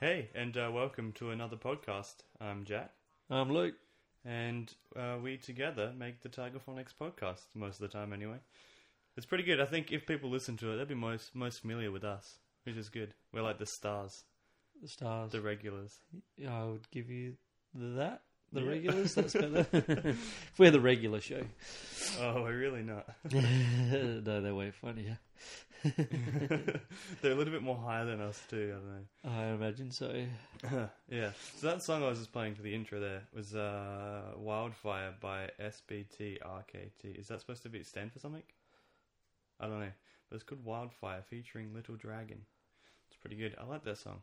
Hey, and uh, welcome to another podcast. I'm Jack, I'm Luke. and uh, we together make the Tigerphonics podcast most of the time, anyway. It's pretty good. I think if people listen to it, they'll be most most familiar with us, which is good. We're like the stars, The stars. the regulars. I would give you that. The regulars. That's better. We're the regular show. Oh, we're really not. no, they're way funnier. They're a little bit more higher than us too. I don't know. I imagine so. yeah. So that song I was just playing for the intro there was uh, "Wildfire" by SBTRKT. Is that supposed to be stand for something? I don't know, but it's called "Wildfire" featuring Little Dragon. It's pretty good. I like that song.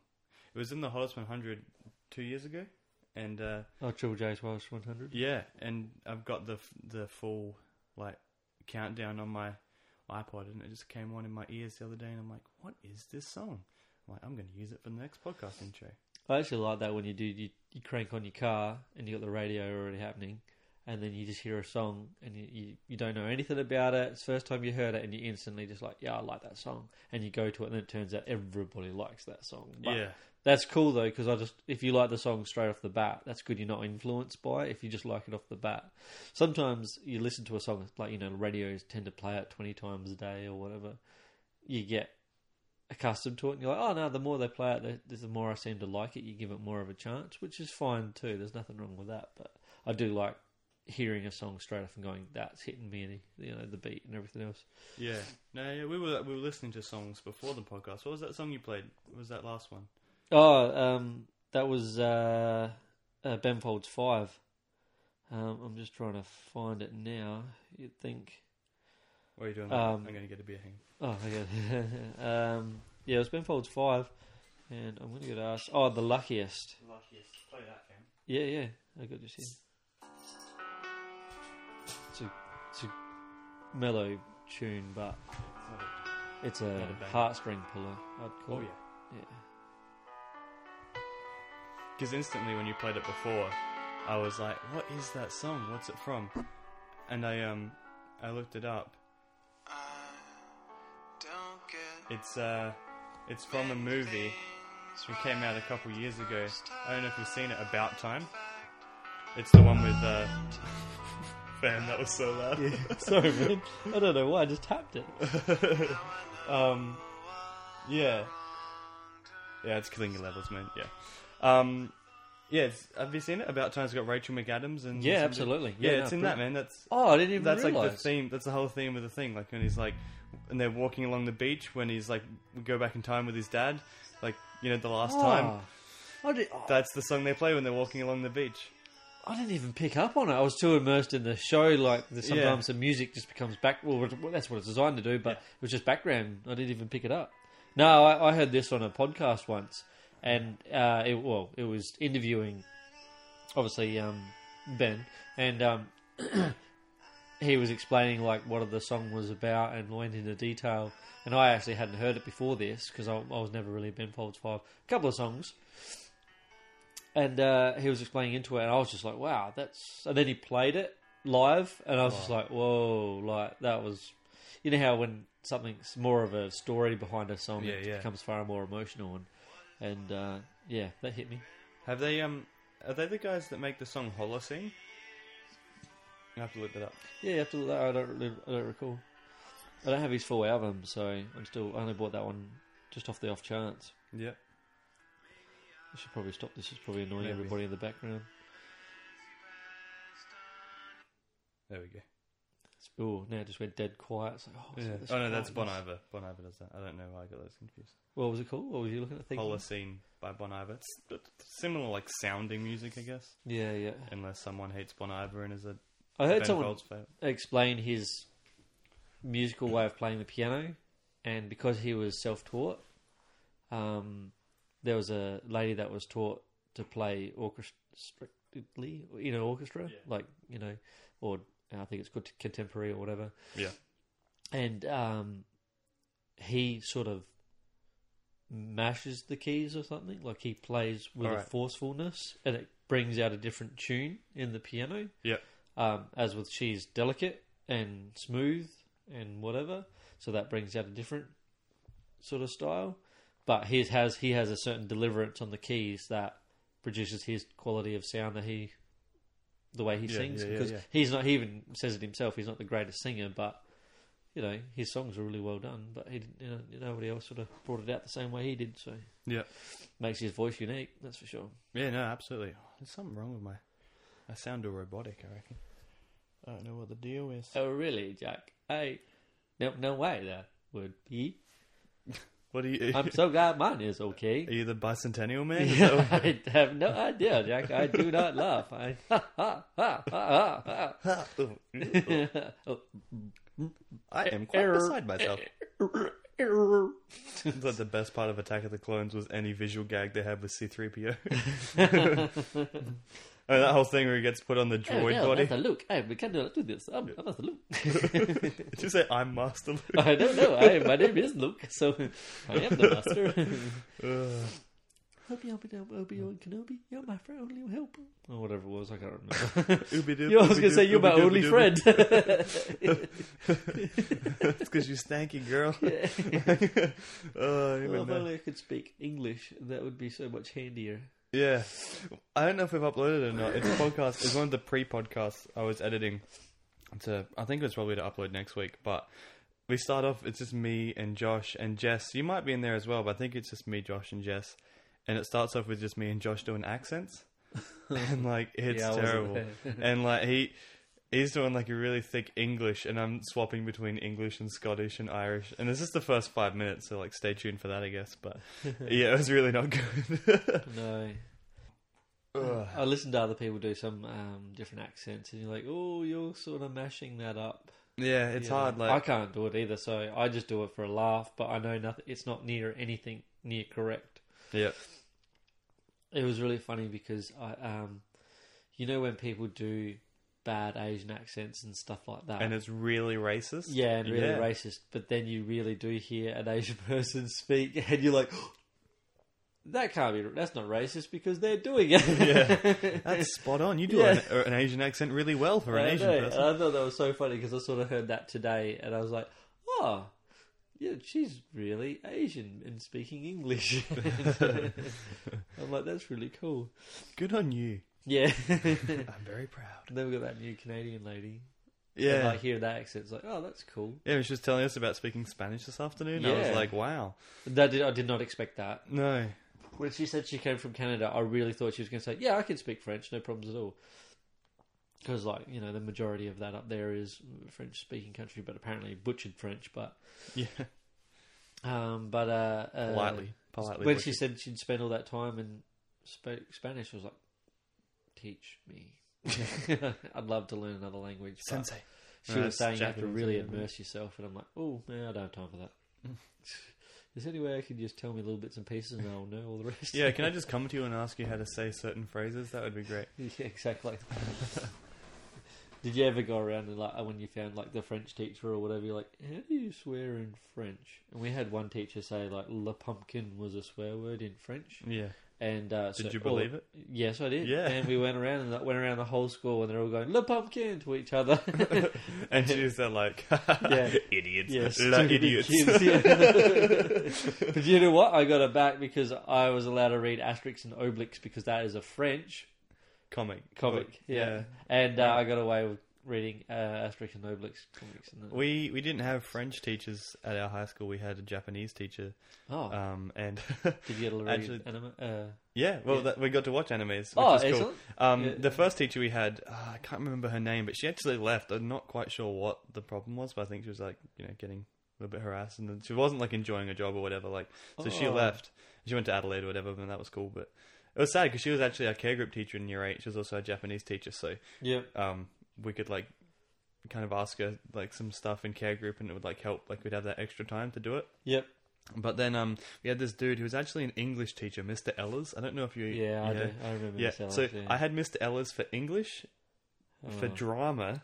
It was in the Hottest 100 two years ago, and uh, Oh, Triple J's Welsh 100. yeah, and I've got the the full like countdown on my iPod, and it just came on in my ears the other day, and I'm like, "What is this song?" I'm like, "I'm going to use it for the next podcast intro." I actually like that when you do you, you crank on your car and you got the radio already happening, and then you just hear a song and you, you, you don't know anything about it. It's the first time you heard it, and you instantly just like, yeah, I like that song, and you go to it, and then it turns out everybody likes that song. But yeah, That's cool though, because I just if you like the song straight off the bat, that's good. You're not influenced by it if you just like it off the bat. Sometimes you listen to a song like you know radios tend to play it twenty times a day or whatever. You get accustomed to it, and you're like, oh no, the more they play it, the, the more I seem to like it. You give it more of a chance, which is fine too. There's nothing wrong with that. But I do like hearing a song straight off and going, that's hitting me, you know the beat and everything else. yeah. No, yeah, we were we were listening to songs before the podcast. What was that song you played? What was that last one? Oh, um, that was uh, uh, Ben Folds Five. Um, I'm just trying to find it now. You'd think. What are you doing? Um, I'm going to get a beer hang. Oh, okay. um, yeah, it was Ben Folds Five, and I'm going to get asked. Oh, the luckiest. Luckiest. Play that game. Yeah, yeah. I got this here. It's a, it's a mellow tune, but it's a Not a banger. heartstring puller. I'd call Oh it. yeah. Yeah. Because instantly when you played it before, I was like, "What is that song? What's it from?" And I um, I looked it up. It's uh, it's from a movie. It came out a couple years ago. I don't know if you've seen it. About Time. It's the one with uh. Fam, that was so loud. Sorry, man. I don't know why. I just tapped it. um, yeah, yeah, it's killing your levels, man. Yeah, um, yeah. It's, have you seen it? About Time's got Rachel McAdams and Yeah, somebody- absolutely. Yeah, Yeah, it's no, in that brilliant. man. That's Oh, I didn't even that's like realize. the theme. That's the whole theme of the thing. Like when he's like, and they're walking along the beach when he's like, we go back in time with his dad. Like you know, the last time. I, did, oh, That's the song they play when they're walking along the beach. I didn't even pick up on it. I was too immersed in the show. Like the, sometimes the music just becomes back. Well, that's what it's designed to do, but it was just background. I didn't even pick it up. No, I, I heard this on a podcast once, and uh, it, well, it was interviewing, obviously um, Ben, and um, he was explaining like what the song was about and went into detail. And I actually hadn't heard it before this because I, I was never really Ben Folds Five. A couple of songs, and uh, he was explaining into it, and I was just like, "Wow, that's." And then he played it live, and I was just like, "Whoa!" Like that was, you know how when something's more of a story behind a song, Yeah, it yeah. becomes far more emotional, and and uh, yeah, that hit me. Have they um? Are they the guys that make the song Holocene? I have to look that up. Yeah, you have to look that. I don't, really, I don't recall. I don't have his full album, so I'm still. I only bought that one just off the off chance. Yeah. I should probably stop. This is probably annoying Maybe. everybody in the background. There we go. It's, oh, now it just went dead quiet. It's like, oh, Yeah. Oh no, that's Bon quietness. Iver. Bon Iver does that. I don't know why I got those confused. What was it called? What was you looking at? Thinking? Holocene by Bon Iver. It's it's similar, like sounding music, I guess. Yeah, yeah. Unless someone hates Bon Iver and is a I heard Ben someone Folds explain his musical way of playing the piano, and because he was self-taught, um, there was a lady that was taught to play orchestrally in an orchestra, like you know, or I think it's good contemporary or whatever. Yeah. And um, he sort of mashes the keys or something, like he plays with a forcefulness, and it brings out a different tune in the piano. Yeah. Um, as with she's delicate and smooth and whatever, so that brings out a different sort of style. But he has he has a certain deliverance on the keys that produces his quality of sound that he, the way he Yeah, sings. yeah, because yeah. he's not. He even says it himself. He's not the greatest singer, but you know his songs are really well done. But he, didn't- you know, nobody else sort of brought it out the same way he did. So Yeah. makes his voice unique. That's for sure. Yeah, no, absolutely. There's something wrong with my. I sound too robotic. I reckon. I don't know what the deal is. Oh, really, Jack? Hey, no, no way that would be. What are you? I'm so glad mine is okay. Are you the bicentennial man? That I have no idea, Jack. I do not laugh. I I am quite Error. beside myself. error. Like the best part of Attack of the Clones was any visual gag they had with C-3PO. and that whole thing where he gets put on the Oh, droid no, body. Master Luke. I cannot do this. Um, I'm Master Luke. Did you say I'm Master Luke? I don't know. I, my name is Luke, so I am the master. Ugh. Obi Obi Obi Obi Kenobi, you're my friend, only helper, or whatever it was. I can't remember. Ooby-doob, you I was gonna say you're my only friend. It's because you stanky girl. Yeah. oh, Well, if only I could speak English, that would be so much handier. Yeah, I don't know if we've uploaded it or not. It's a podcast. It's one of the pre-podcasts I was editing. To I think it was probably to upload next week, but we start off. It's just me and Josh and Jess. You might be in there as well, but I think it's just me, Josh, and Jess. And it starts off with just me and Josh doing accents, and like it's Yeah, I wasn't terrible. there. and like he. He's doing like a really thick English, and I'm swapping between English and Scottish and Irish. And this is the first five minutes, so like stay tuned for that, I guess. But yeah, it was really not good. No. Ugh. I listen to other people do some um, different accents, and you're like, oh, you're sort of mashing that up. Yeah, it's know, hard. Like I can't do it either, so I just do it for a laugh. But I know nothing. It's not near anything near correct. yeah, It was really funny because I, um, you know, when people do bad Asian accents and stuff like that, and it's really racist. yeah, and really Yeah. racist. But then you really do hear an Asian person speak, and you're like, that can't be. That's not racist because they're doing it. Yeah. That's spot on. You do Yeah. an, uh, an Asian accent really well for an I Asian know, person. and I thought that was so funny because I sort of heard that today, and I was like, oh. Yeah, she's really Asian and speaking English. I'm like, that's really cool. Good on you. Yeah. I'm very proud. then we got that new Canadian lady. Yeah. And like hear that accent, it's like, oh, that's cool. yeah, she was telling us about speaking Spanish this afternoon. And I was like, wow. That did, I did not expect that. No. When she said she came from Canada, I really thought she was going to say, "Yeah, I can speak French, no problems at all." Because, like, you know, the majority of that up there is French-speaking country, but apparently butchered French. But, Yeah. um, but uh, uh, Politely. Politely. when butchered. she said she'd spend all that time and spoke Spanish, I was like, "Teach me." I'd love to learn another language. but Sensei. She No, was it's saying you have to Japanese, really yeah. immerse yourself, and I'm like, "Oh, man, I don't have time for that. Is there any way I can just tell me little bits and pieces and I'll know all the rest? Yeah, can I just come to you and ask you how to say certain phrases? That would be great. Yeah, exactly. Did you ever go around and like when you found like the French teacher or whatever? You're like, how do you swear in French? And we had one teacher say like "le pumpkin" was a swear word in French. Yeah. And uh, Did so you all- believe it? Yes, I did. Yeah. And we went around and went around the whole school, and they're all going "le pumpkin" to each other. And she said like, Yeah. idiots. Yeah, La idiots. kids, yeah. but you know what? I got it back because I was allowed to read Asterix and Obelix because that is a French Comic. comic. Yeah, and uh, I got away with reading uh, Asterix and Obelix comics. And We we didn't have French teachers at our high school. We had a Japanese teacher, oh, um, and did you get a read actually- anime? Uh, yeah, well, Yeah. That, we got to watch animes, which oh, was cool. excellent. Um, Yeah. The first teacher we had, uh, I can't remember her name, but she actually left. I'm not quite sure what the problem was, but I think she was like, you know, getting a little bit harassed, and then she wasn't like enjoying her job or whatever. Like, so she Oh. left. She went to Adelaide or whatever, and that was cool. But it was sad because she was actually our care group teacher in year eight. She was also a Japanese teacher, so Yep. um, we could like kind of ask her like some stuff in care group, and it would like help. Like we'd have that extra time to do it. Yep. But then um, we had this dude who was actually an English teacher, Mr. Ellis. I don't know if you Yeah, I do. I remember. yeah. Ellis, So yeah. I had Mr. Ellis for English, for Oh. drama,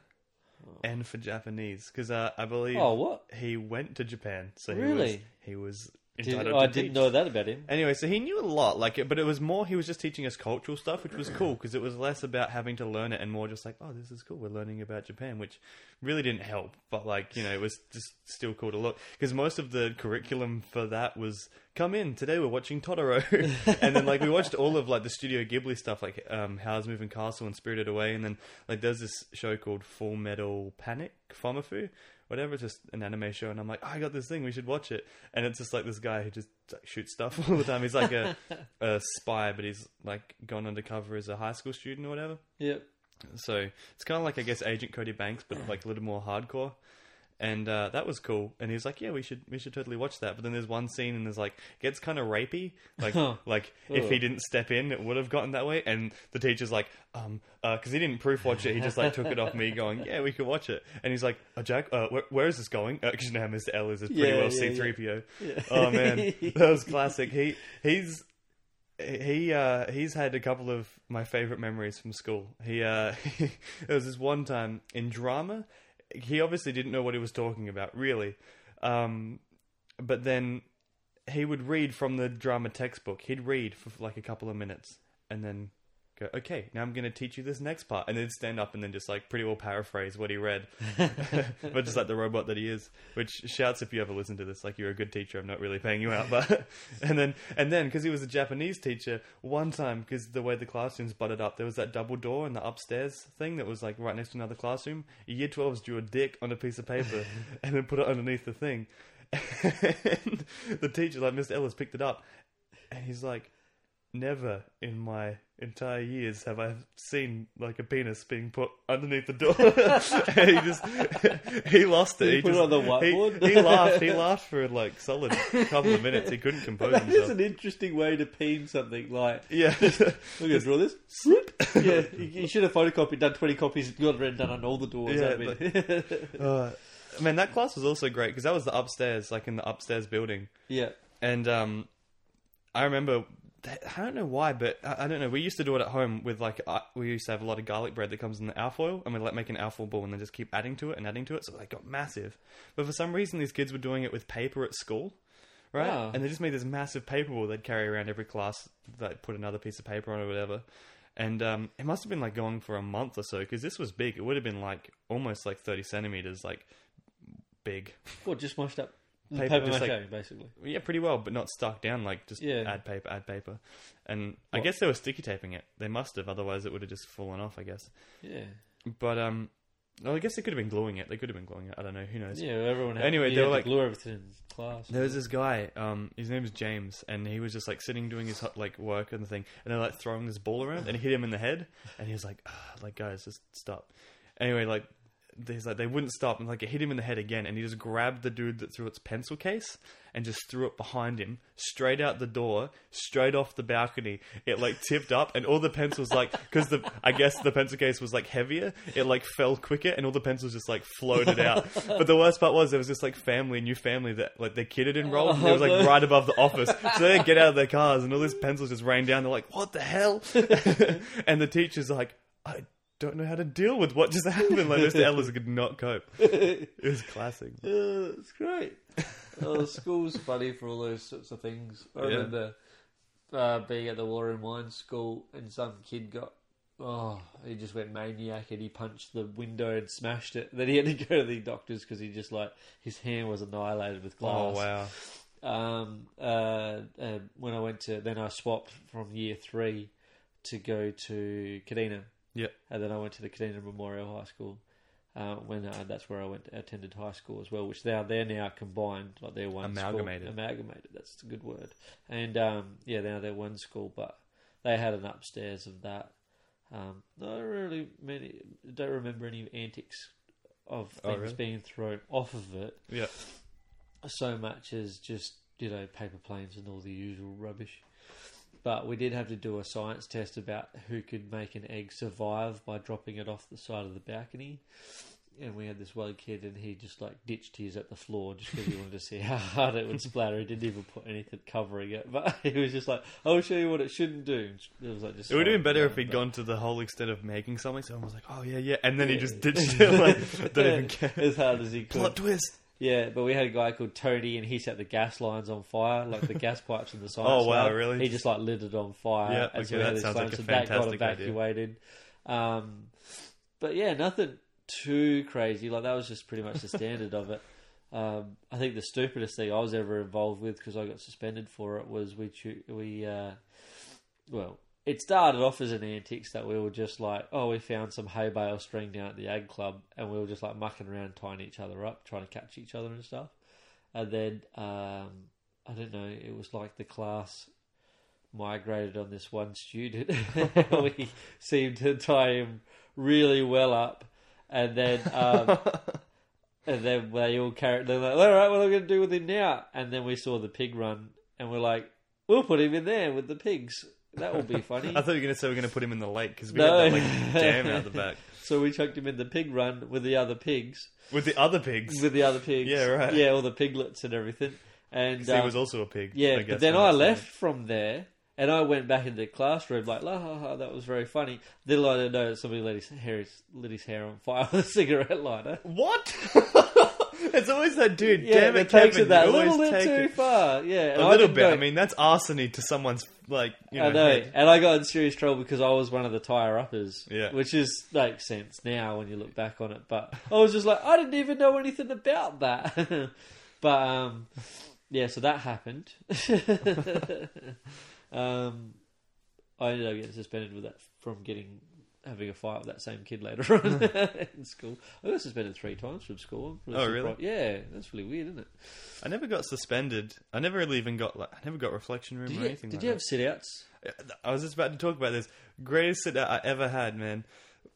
Oh. and for Japanese because uh, I believe Oh, what? he went to Japan. So he was Really? he was Did- entitled I didn't teach. know that about him. Anyway, so he knew a lot, like, but it was more he was just teaching us cultural stuff, which was cool because it was less about having to learn it and more just like, oh, this is cool. We're learning about Japan, which really didn't help, but like, you know, it was just still cool to look because most of the curriculum for that was come in today. We're watching Totoro, and then like we watched all of like the Studio Ghibli stuff, like um, Howl's Moving Castle and Spirited Away, and then like there's this show called Full Metal Panic, Fumoffu. Whatever, just an anime show, and I'm like, oh, I got this thing, we should watch it. And it's just like this guy who just like, shoots stuff all the time. He's like a, a spy, but he's like gone undercover as a high school student or whatever. Yep. So it's kind of like I guess Agent Cody Banks, but like a little more hardcore. And uh, that was cool. And he's like, "Yeah, we should we should totally watch that." But then there's one scene, and there's like gets kind of rapey. Like like if he Oh. didn't step in, it would have gotten that way. And the teacher's like, um, because he didn't proof watch it, he just like took it off me, going, "Yeah, we could watch it." And he's like, oh, "Jack, uh, where, where is this going?" Because you know Mr. L is pretty Yeah, well C three PO. Oh man, that was classic. He he's he uh he's had a couple of my favorite memories from school. He uh there was this one time in drama. He obviously didn't know what he was talking about, really. Um but then he would read from the drama textbook. He'd read for like a couple of minutes and then go, "Okay, now I'm going to teach you this next part." And then stand up and then just like pretty well paraphrase what he read. but just like the robot that he is, which shouts if you ever listen to this like you're a good teacher. I'm not really paying you out, but and then and then because he was a Japanese teacher, one time because the way the classrooms butted up, there was that double door in the upstairs thing that was like right next to another classroom. Year 12s drew a dick on a piece of paper and then put it underneath the thing. And the teacher, like Mr. Ellis, picked it up, and he's like, "Never in my entire years have I seen like a penis being put underneath the door." he just he lost it. Did he put it on the whiteboard? He, laughed. He laughed for like solid couple of minutes. He couldn't compose himself. That is an interesting way to peen something. Like, Yeah, we're to draw this. Slip. Yeah, you, you should have photocopied, done 20 copies, got it done on all the doors. Yeah, that'd be- uh, man, that class was also great because that was the upstairs, like in the upstairs building. yeah. And um, I remember, I don't know why, but I, I don't know. We used to do it at home with like uh, we used to have a lot of garlic bread that comes in the alfoil, and we'd like make an alfoil ball and then just keep adding to it and adding to it, so they got massive. But for some reason, these kids were doing it with paper at school. Right, and they just made this massive paper ball they'd carry around every class. They'd put another piece of paper on it or whatever, and um, it must have been like going for a month or so because this was big. It would have been like almost like thirty centimeters, like big. Well, just mashed up Paper, paper, just mache, like- basically. Yeah, pretty well, but not stuck down. Like just Yeah. add paper, add paper, and I guess they were sticky taping it. They must have, otherwise it would have just fallen off. I guess. Yeah. But um, well, I guess they could have been gluing it. They could have been gluing it. I don't know. Who knows? Yeah, everyone had, Anyway, they were to like- glue everything in class. There was this guy. Um, his name was James, and he was just like sitting doing his like work and the thing, and they're like throwing this ball around, and it hit him in the head, and he was like, ah, like guys, just stop. Anyway, like. There's like they wouldn't stop and like it hit him in the head again and he just grabbed the dude that threw its pencil case and just threw it behind him straight out the door straight off the balcony. It like tipped up and all the pencils like because the I guess the pencil case was like heavier it like fell quicker and all the pencils just like floated out. But the worst part was there was this like family new family that like their kid had enrolled and it was like oh, right above the office. So they get out of their cars and all these pencils just rain down. They're like what the hell? And the teacher's like I don't know how to deal with what just happened like Mr. Ellis could not cope it was classic it's great. oh, school's funny for all those sorts of things. I Yeah. remember uh, being at the Water and Wine School, and some kid got. Oh, he just went maniac and he punched the window and smashed it. Then he had to go to the doctors because he just like his hand was annihilated with glass. oh wow um, uh, uh, when I went to, then I swapped from year three to go to Kadina, yeah and then I went to the Kadina Memorial High School. Uh, when uh, that's where I went attended high school as well, which now they're now combined, like they're one Amalgamated. School, amalgamated, that's a good word. And um, yeah, now they're one school, but they had an upstairs of that. Um, not really many. Don't remember any antics of Oh, things really? being thrown off of it yeah so much as just you know paper planes and all the usual rubbish. But we did have to do a science test about who could make an egg survive by dropping it off the side of the balcony. And we had this one kid, and he just like ditched his at the floor just because he wanted to see how hard it would splatter. He didn't even put anything covering it, but he was just like, "I'll show you what it shouldn't do." It was like just. It would have been better if he he'd gone to the whole extent of making something. Someone was like, "Oh yeah, yeah," and then he just ditched it. Like, don't even care. as hard as he could. Plot twist. Yeah, but we had a guy called Tony, and he set the gas lines on fire, like the gas pipes in the science Oh, wow, really? He just like lit it on fire. Yeah, and so we had that sounds like a so that got fantastic evacuated. Um, but yeah, nothing too crazy. Like that was just pretty much the standard of it. Um, I think the stupidest thing I was ever involved with because I got suspended for it was we we uh, well it started off as an antics that we were just like oh we found some hay bale string down at the ag club and we were just like mucking around tying each other up trying to catch each other and stuff and then um, I don't know it was like the class migrated on this one student we seemed to tie him really well up and then um, and then they all carried. They're like, "All right, what are we going to do with him now?" And then we saw the pig run, and we're like, "We'll put him in there with the pigs. That will be funny." I thought you were going to say we're going to put him in the lake because we No. had that like dam out the back so we chucked him in the pig run with the other pigs, with the other pigs. with the other pigs. Yeah, right. Yeah, all the piglets and everything. And 'Cause he um, was also a pig. Yeah, I but then I left from there and I went back into the classroom like, la ha ha, that was very funny. Little I didn't know that somebody lit his hair, lit his hair on fire with a cigarette lighter. What? it's always that dude. Yeah, Damn it it, takes Kevin, it that you little bit take too it. far. Yeah, and A I little didn't bit. know- I mean, that's arsony to someone's like you know. I know, head. and I got in serious trouble because I was one of the tire uppers. Yeah. which is makes sense now when you look back on it. But I was just like, I didn't even know anything about that. but um, yeah, so that happened. um, I ended up getting suspended with that from getting having a fight with that same kid later on in school. I got suspended three times from school. Oh, really? Yeah, that's really weird, isn't it? I never got suspended. I never really even got like. I never got reflection room Did or you, anything. did like you that. have sit outs? I was just about to talk about this. Greatest sit out I ever had, man.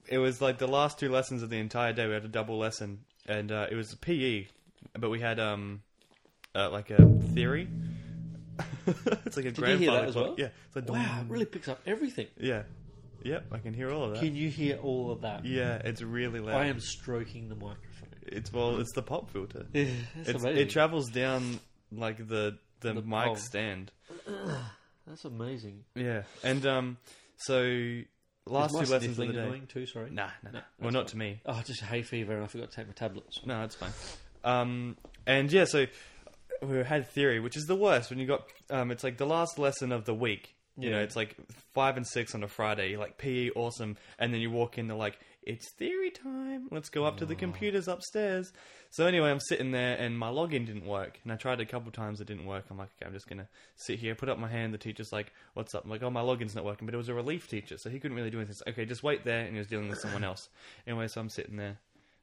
It was like the last two lessons of the entire day. We had a double lesson, and uh, it was PE, but we had um, uh, like a theory. it's like a Did you hear grandfather that as clock. well? Yeah. It's like Wow, it really picks up everything. Yeah. Yep. I can hear all of that. Can you hear all of that? Yeah, it's really loud. I am stroking the microphone. It's well, it's the pop filter. That's It's, amazing. it travels down like the the, The mic pole. stand. That's amazing. Yeah, and um, so last Is my two lessons of the day. annoying too? Sorry. Nah, nah, nah. No, well, that's not to me. Oh, just hay fever, and I forgot to take my tablets. No, it's fine. Um, and yeah, so we had theory, which is the worst when you got. Um, it's like the last lesson of the week. You know, it's like five and six on a Friday. You're like PE, awesome, and then you walk in, they're like, "It's theory time. Let's go up to the oh. computers upstairs." So anyway, I'm sitting there, and my login didn't work, and I tried a couple times. It didn't work. I'm like, okay, I'm just gonna sit here, put up my hand. The teacher's like, "What's up?" I'm like, "Oh, my login's not working," but it was a relief teacher, so he couldn't really do anything. So, okay, just wait there, and he was dealing with someone else. Anyway, so I'm sitting there,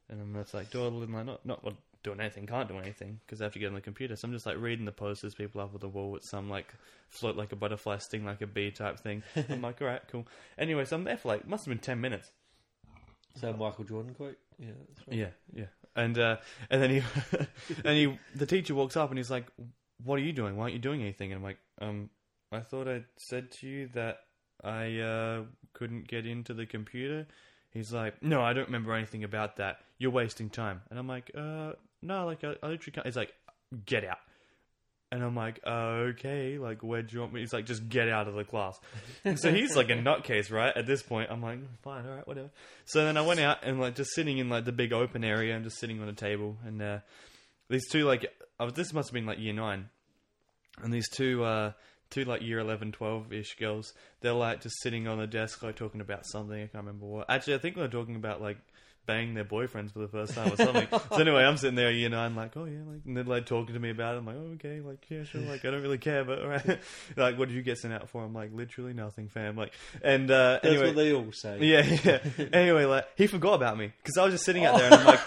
and I'm just like dawdling, like not not doing anything, can't do anything because I have to get on the computer. So I'm just like reading the posters, people up on the wall with some like float like a butterfly, sting like a bee type thing. I'm like, all right, cool. Anyway, so I'm there for like must have been ten minutes. So Michael Jordan quote. Yeah, that's right. Yeah, yeah. And uh, and then he and he the teacher walks up and he's like, "What are you doing? Why aren't you doing anything?" And I'm like, "Um, I thought I said to you that I uh, couldn't get into the computer." He's like, "No, I don't remember anything about that. You're wasting time." And I'm like, "Uh, no, like I, I literally can't." He's like, "Get out." And I'm like, okay, like, where do you want me? He's like, just get out of the class. And so he's like a nutcase, right? At this point, I'm like, fine, all right, whatever. So then I went out and like just sitting in like the big open area and just sitting on a table. And uh, these two, like, I was, this must have been like year nine. And these two, uh, two like year 11, 12 ish girls, they're like just sitting on the desk, like talking about something. I can't remember what. Actually, I think they're talking about like banging their boyfriends for the first time or something. so anyway, I'm sitting there, you know, I'm like, oh yeah, like, and they're like talking to me about it. I'm like, oh, okay, like, yeah, sure, like, I don't really care, but all right. like, what did you get sent out for? I'm like, literally nothing, fam. Like, and uh, That's anyway, what they all say. yeah, yeah. Anyway, like he forgot about me because I was just sitting out there, and I'm like,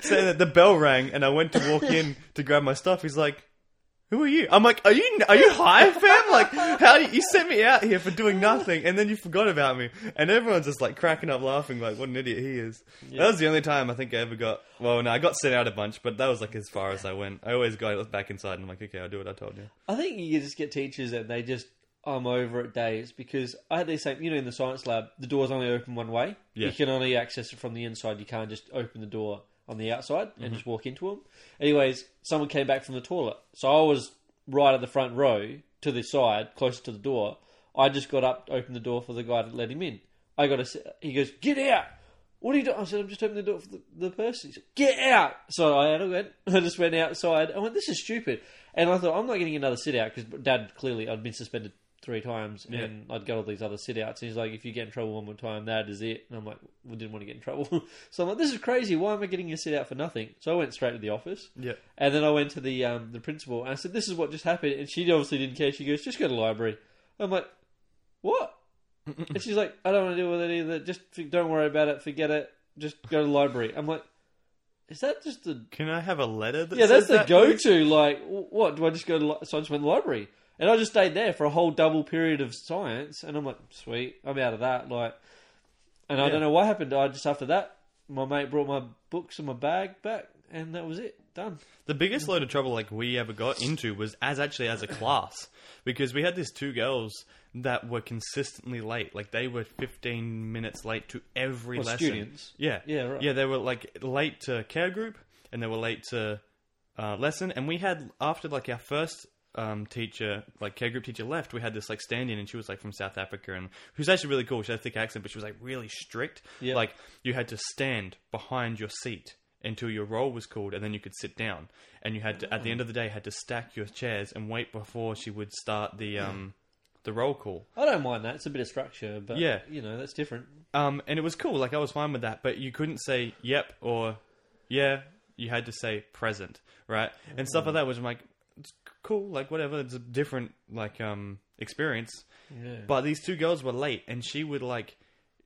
saying that the bell rang, and I went to walk in to grab my stuff. He's like, "Who are you?" I'm like, "Are you are you high, fam? Like, how do you, you sent me out here for doing nothing, and then you forgot about me?" And everyone's just like cracking up laughing, like, "What an idiot he is." That was the only time I think I ever got. Well, no, I got sent out a bunch, but that was like as far as I went. I always got back inside, and I'm like, "Okay, I'll do what I told you." I think you just get teachers and they just I'm over it days because I had the same. You know, in the science lab, the door's only open one way. Yeah. You can only access it from the inside. You can't just open the door on the outside Mm-hmm. and just walk into them. Anyways, someone came back from the toilet, so I was right at the front row to the side, closer to the door. I just got up, opened the door for the guy to let him in. I got a. He goes, "Get out!" What are you doing? I said, I'm just opening the door for the, the person. He said, Get out! So I had, I went, I just went outside. I went, This is stupid. And I thought, I'm not getting another sit out because Dad clearly, I'd been suspended three times Yeah. and I'd got all these other sit outs. And he's like, If you get in trouble one more time, that is it. And I'm like, We didn't want to get in trouble. so I'm like, This is crazy. Why am I getting a sit out for nothing? So I went straight to the office. Yeah. And then I went to the um, the principal and I said, "This is what just happened." And she obviously didn't care. She goes, "Just go to the library." I'm like, "What?" and she's like, "I don't want to deal with it either. Just f- don't worry about it. Forget it. Just go to the library." I'm like, "Is that just a? Can I have a letter that yeah? That's the that, go please? to. Like, what do I just go to? Li- so I just went to the library and I just stayed there for a whole double period of science. And I'm like, "Sweet, I'm out of that." Like, and I don't know what happened. I just after that, my mate brought my books and my bag back, and that was it. Done. The biggest load of trouble like we ever got into was as actually as a class because we had these two girls that were consistently late. Like they were 15 minutes late to every Well, lesson. students. Yeah. Yeah, right. Yeah, they were like late to care group and they were late to uh, lesson and we had after like our first um, teacher, like care group teacher left, we had this like stand in and she was like from South Africa and was actually really cool. She had a thick accent, but she was like really strict. Yeah. Like you had to stand behind your seat until your roll was called and then you could sit down. And you had to at the end of the day had to stack your chairs and wait before she would start the um the roll call. I don't mind that. It's a bit of structure, but Yeah. you know that's different. Um, and it was cool. Like I was fine with that, but you couldn't say "yep" or "yeah." You had to say "present," right? And stuff like that, which I'm like, it's cool. Like whatever. It's a different like um experience. Yeah. But these two girls were late, and she would like,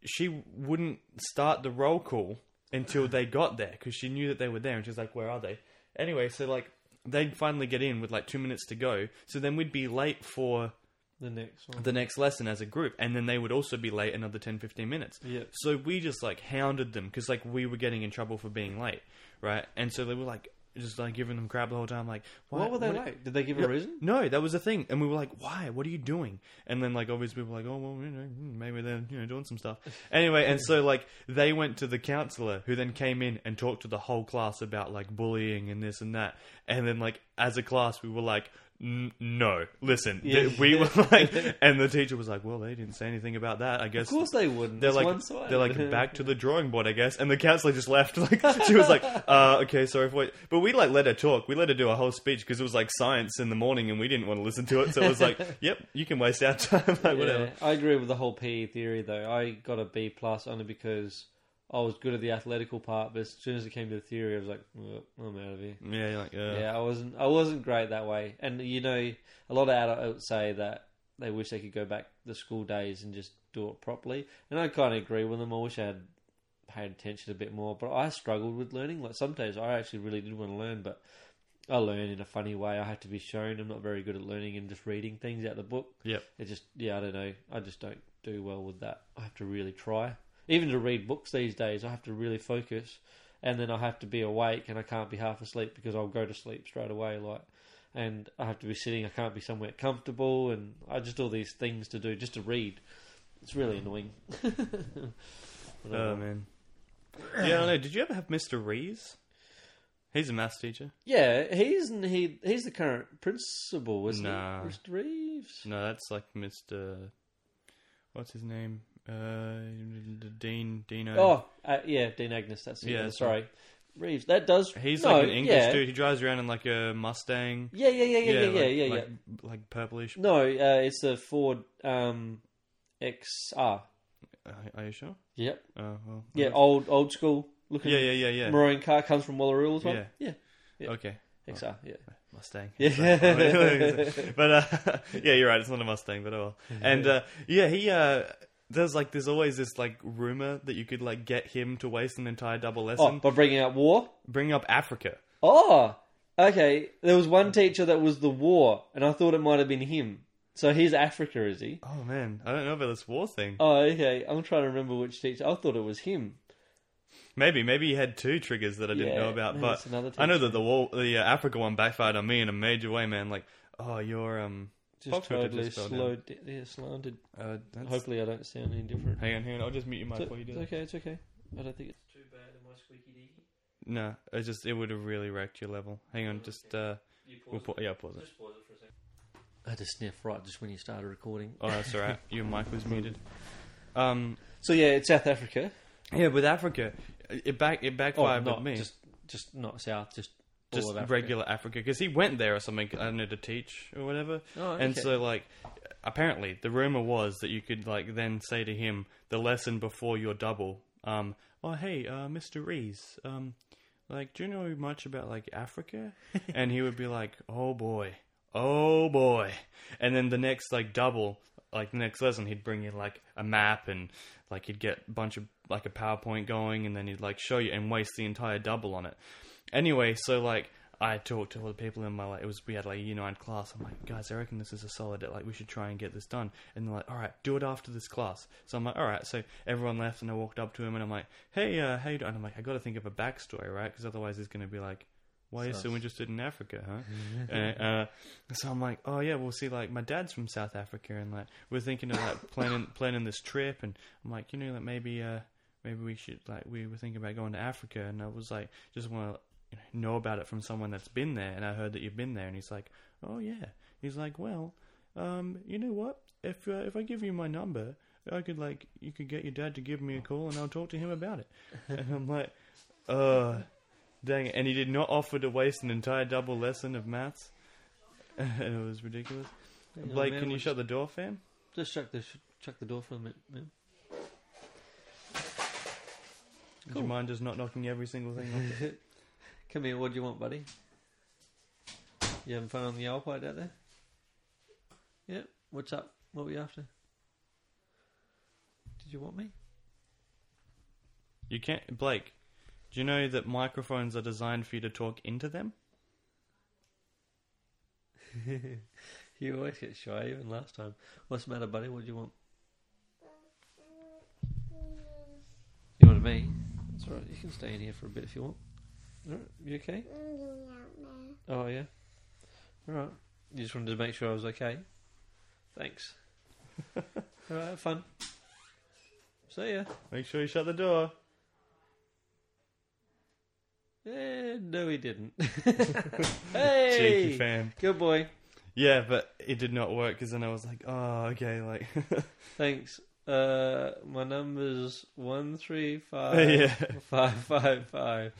she wouldn't start the roll call until they got there because she knew that they were there, and she was like, "Where are they?" Anyway, so like they'd finally get in with like two minutes to go, so then we'd be late for the next one. the next lesson as a group, and then they would also be late another 10, 15 minutes. Yeah. So we just like hounded them because like we were getting in trouble for being late, right? And so they were like just like giving them crap the whole time. Like, why, What were they what- like? Did they give a reason? No, that was the thing, and we were like, "Why? What are you doing?" And then like obviously people were like, "Oh well, you know, hmm, maybe they're you know doing some stuff." Anyway, and so like they went to the counselor, who then came in and talked to the whole class about like bullying and this and that. And then like as a class, we were like. "N- No, listen. Yeah. th- We were like, and the teacher was like, "Well, they didn't say anything about that. I guess Of course they wouldn't. they're It's like they're like back to the drawing board, I guess. And the counselor just left. Like she was like, uh, "Okay, sorry for what." But we like let her talk. We let her do a whole speech because it was like science in the morning, and we didn't want to listen to it. So it was like, "Yep, you can waste our time, like whatever." I agree with the whole PE theory though. I got a B plus only because I was good at the athletical part, but as soon as it came to the theory, I was like, "Well, I'm out of here. Yeah, you're like, uh, Yeah, I wasn't. I wasn't great that way. And you know, a lot of adults say that they wish they could go back the school days and just do it properly. And I kind of agree with them. I wish I had paid attention a bit more. But I struggled with learning. Like some days, I actually really did want to learn, but I learn in a funny way. I have to be shown. I'm not very good at learning and just reading things out of the book. Yeah, It just, yeah, I don't know. I just don't do well with that. I have to really try. Even to read books these days, I have to really focus, and then I have to be awake, and I can't be half asleep because I'll go to sleep straight away. Like, and I have to be sitting. I can't be somewhere comfortable, and I just all these things to do just to read. It's really mm. annoying. Oh man. Yeah, I don't know. Did you ever have Mr. Rees? He's a maths teacher. yeah, he's he he's the current principal, isn't Nah. he? Mr. Reeves. No, that's like Mr. What's his name? Uh, Dean Dino. Oh, uh, yeah, Dean Agnes. That's Yeah, that's Sorry, Reeves. That does. he's no, like an English yeah. dude. He drives around in like a Mustang. Yeah, yeah, yeah, yeah, yeah, yeah, like, yeah, yeah. like, like purplish. No, uh, it's the Ford um, XR. Uh, are you sure? Yep. Oh, well. Yeah, old old school looking Yeah, yeah, yeah, yeah. maroon car comes from Wallaroo as well. Yeah. Yeah, yeah. Okay. XR. Yeah. Mustang. Yeah. but uh, yeah, you're right. It's not a Mustang, but oh well. And uh, yeah, he uh, there's like there's always this like rumor that you could like get him to waste an entire double Oh, lesson, by bringing up war. bring up Africa. Oh, okay. There was one teacher that was the war, and I thought it might have been him. So he's Africa, is he? Oh man, I don't know about this war thing. Oh, okay. I'm trying to remember which teacher. I thought it was him. Maybe maybe he had two triggers that I didn't Yeah, know about, but another I know teacher. that the war, the uh, Africa one backfired on me in a major way, man. Like, oh, you're um, Just Foxtrot totally just fell down. slowed, d- yeah, slanted. uh, that's, Hopefully, I don't sound any different. hang on, hang on. I'll just mute your mic It's, while you do it's that. okay. It's okay. I don't think it's too bad. Am I squeaky deaky? No, it just it would have really wrecked your level. Hang on, just uh, You we'll pa- yeah, pause it. Just pause it for a second. I had to sniff right just when you started recording. Oh, that's all right. Your mic was muted. Um, So yeah, it's South Africa. Yeah, with Africa, it back it Oh, backfired not with me. just just not south, just all just Africa. regular Africa because he went there or something. I don't know to teach or whatever. Oh, And so like, apparently the rumor was that you could like then say to him the lesson before your double. Um, oh hey, uh, Mr. Rees, um, like do you know much about like Africa? and he would be like, oh boy, oh boy. And then the next like double, like the next lesson, he'd bring you like a map and like he'd get a bunch of like a PowerPoint going, and then he'd like show you and waste the entire double on it. Anyway, so like I talked to all the people in my like it was we had like a year nine class. I'm like, guys, I reckon this is a solid. Like we should try and get this done. And they're like, all right, do it after this class. So I'm like, all right. So everyone left, and I walked up to him, and I'm like, hey, uh, how you doing? And I'm like, I got to think of a backstory, right? Because otherwise, he's going to be like. Why are you so interested in Africa, huh? and, uh, so I'm like, oh yeah, we'll see. Like my dad's from South Africa, and like we're thinking of like planning planning this trip, and I'm like, you know, like maybe uh maybe we should like we were thinking about going to Africa, and I was like, just want to know about it from someone that's been there, and I heard that you've been there, and he's like, oh yeah, he's like, well, um, you know what? If uh, if I give you my number, I could like you could get your dad to give me a call, and I'll talk to him about it. and I'm like, uh, dang it! And he did not offer to waste an entire double lesson of maths, and it was ridiculous. Blake, man, can you shut the door, fam? Just shut the shut the door for a minute, man. Would you mind just not knocking every single thing off? Come here. What do you want, buddy? You having fun on the Alpine out there? Yep. What's up? What were you after? Did you want me? You can't, Blake. Do you know that microphones are designed for you to talk into them? you always get shy, even last time. What's the matter, buddy? What do you want? You wanted me? That's alright. You can stay in here for a bit if you want. Alright, you okay? Oh yeah. Alright. You just wanted to make sure I was okay. Thanks. Alright, have fun. See ya. Make sure you shut the door. Eh, no, he didn't. hey, Cheeky fan. good boy. Yeah, but it did not work because then I was like, oh, okay, like, Thanks. Uh, my number's one three five yeah. five five five.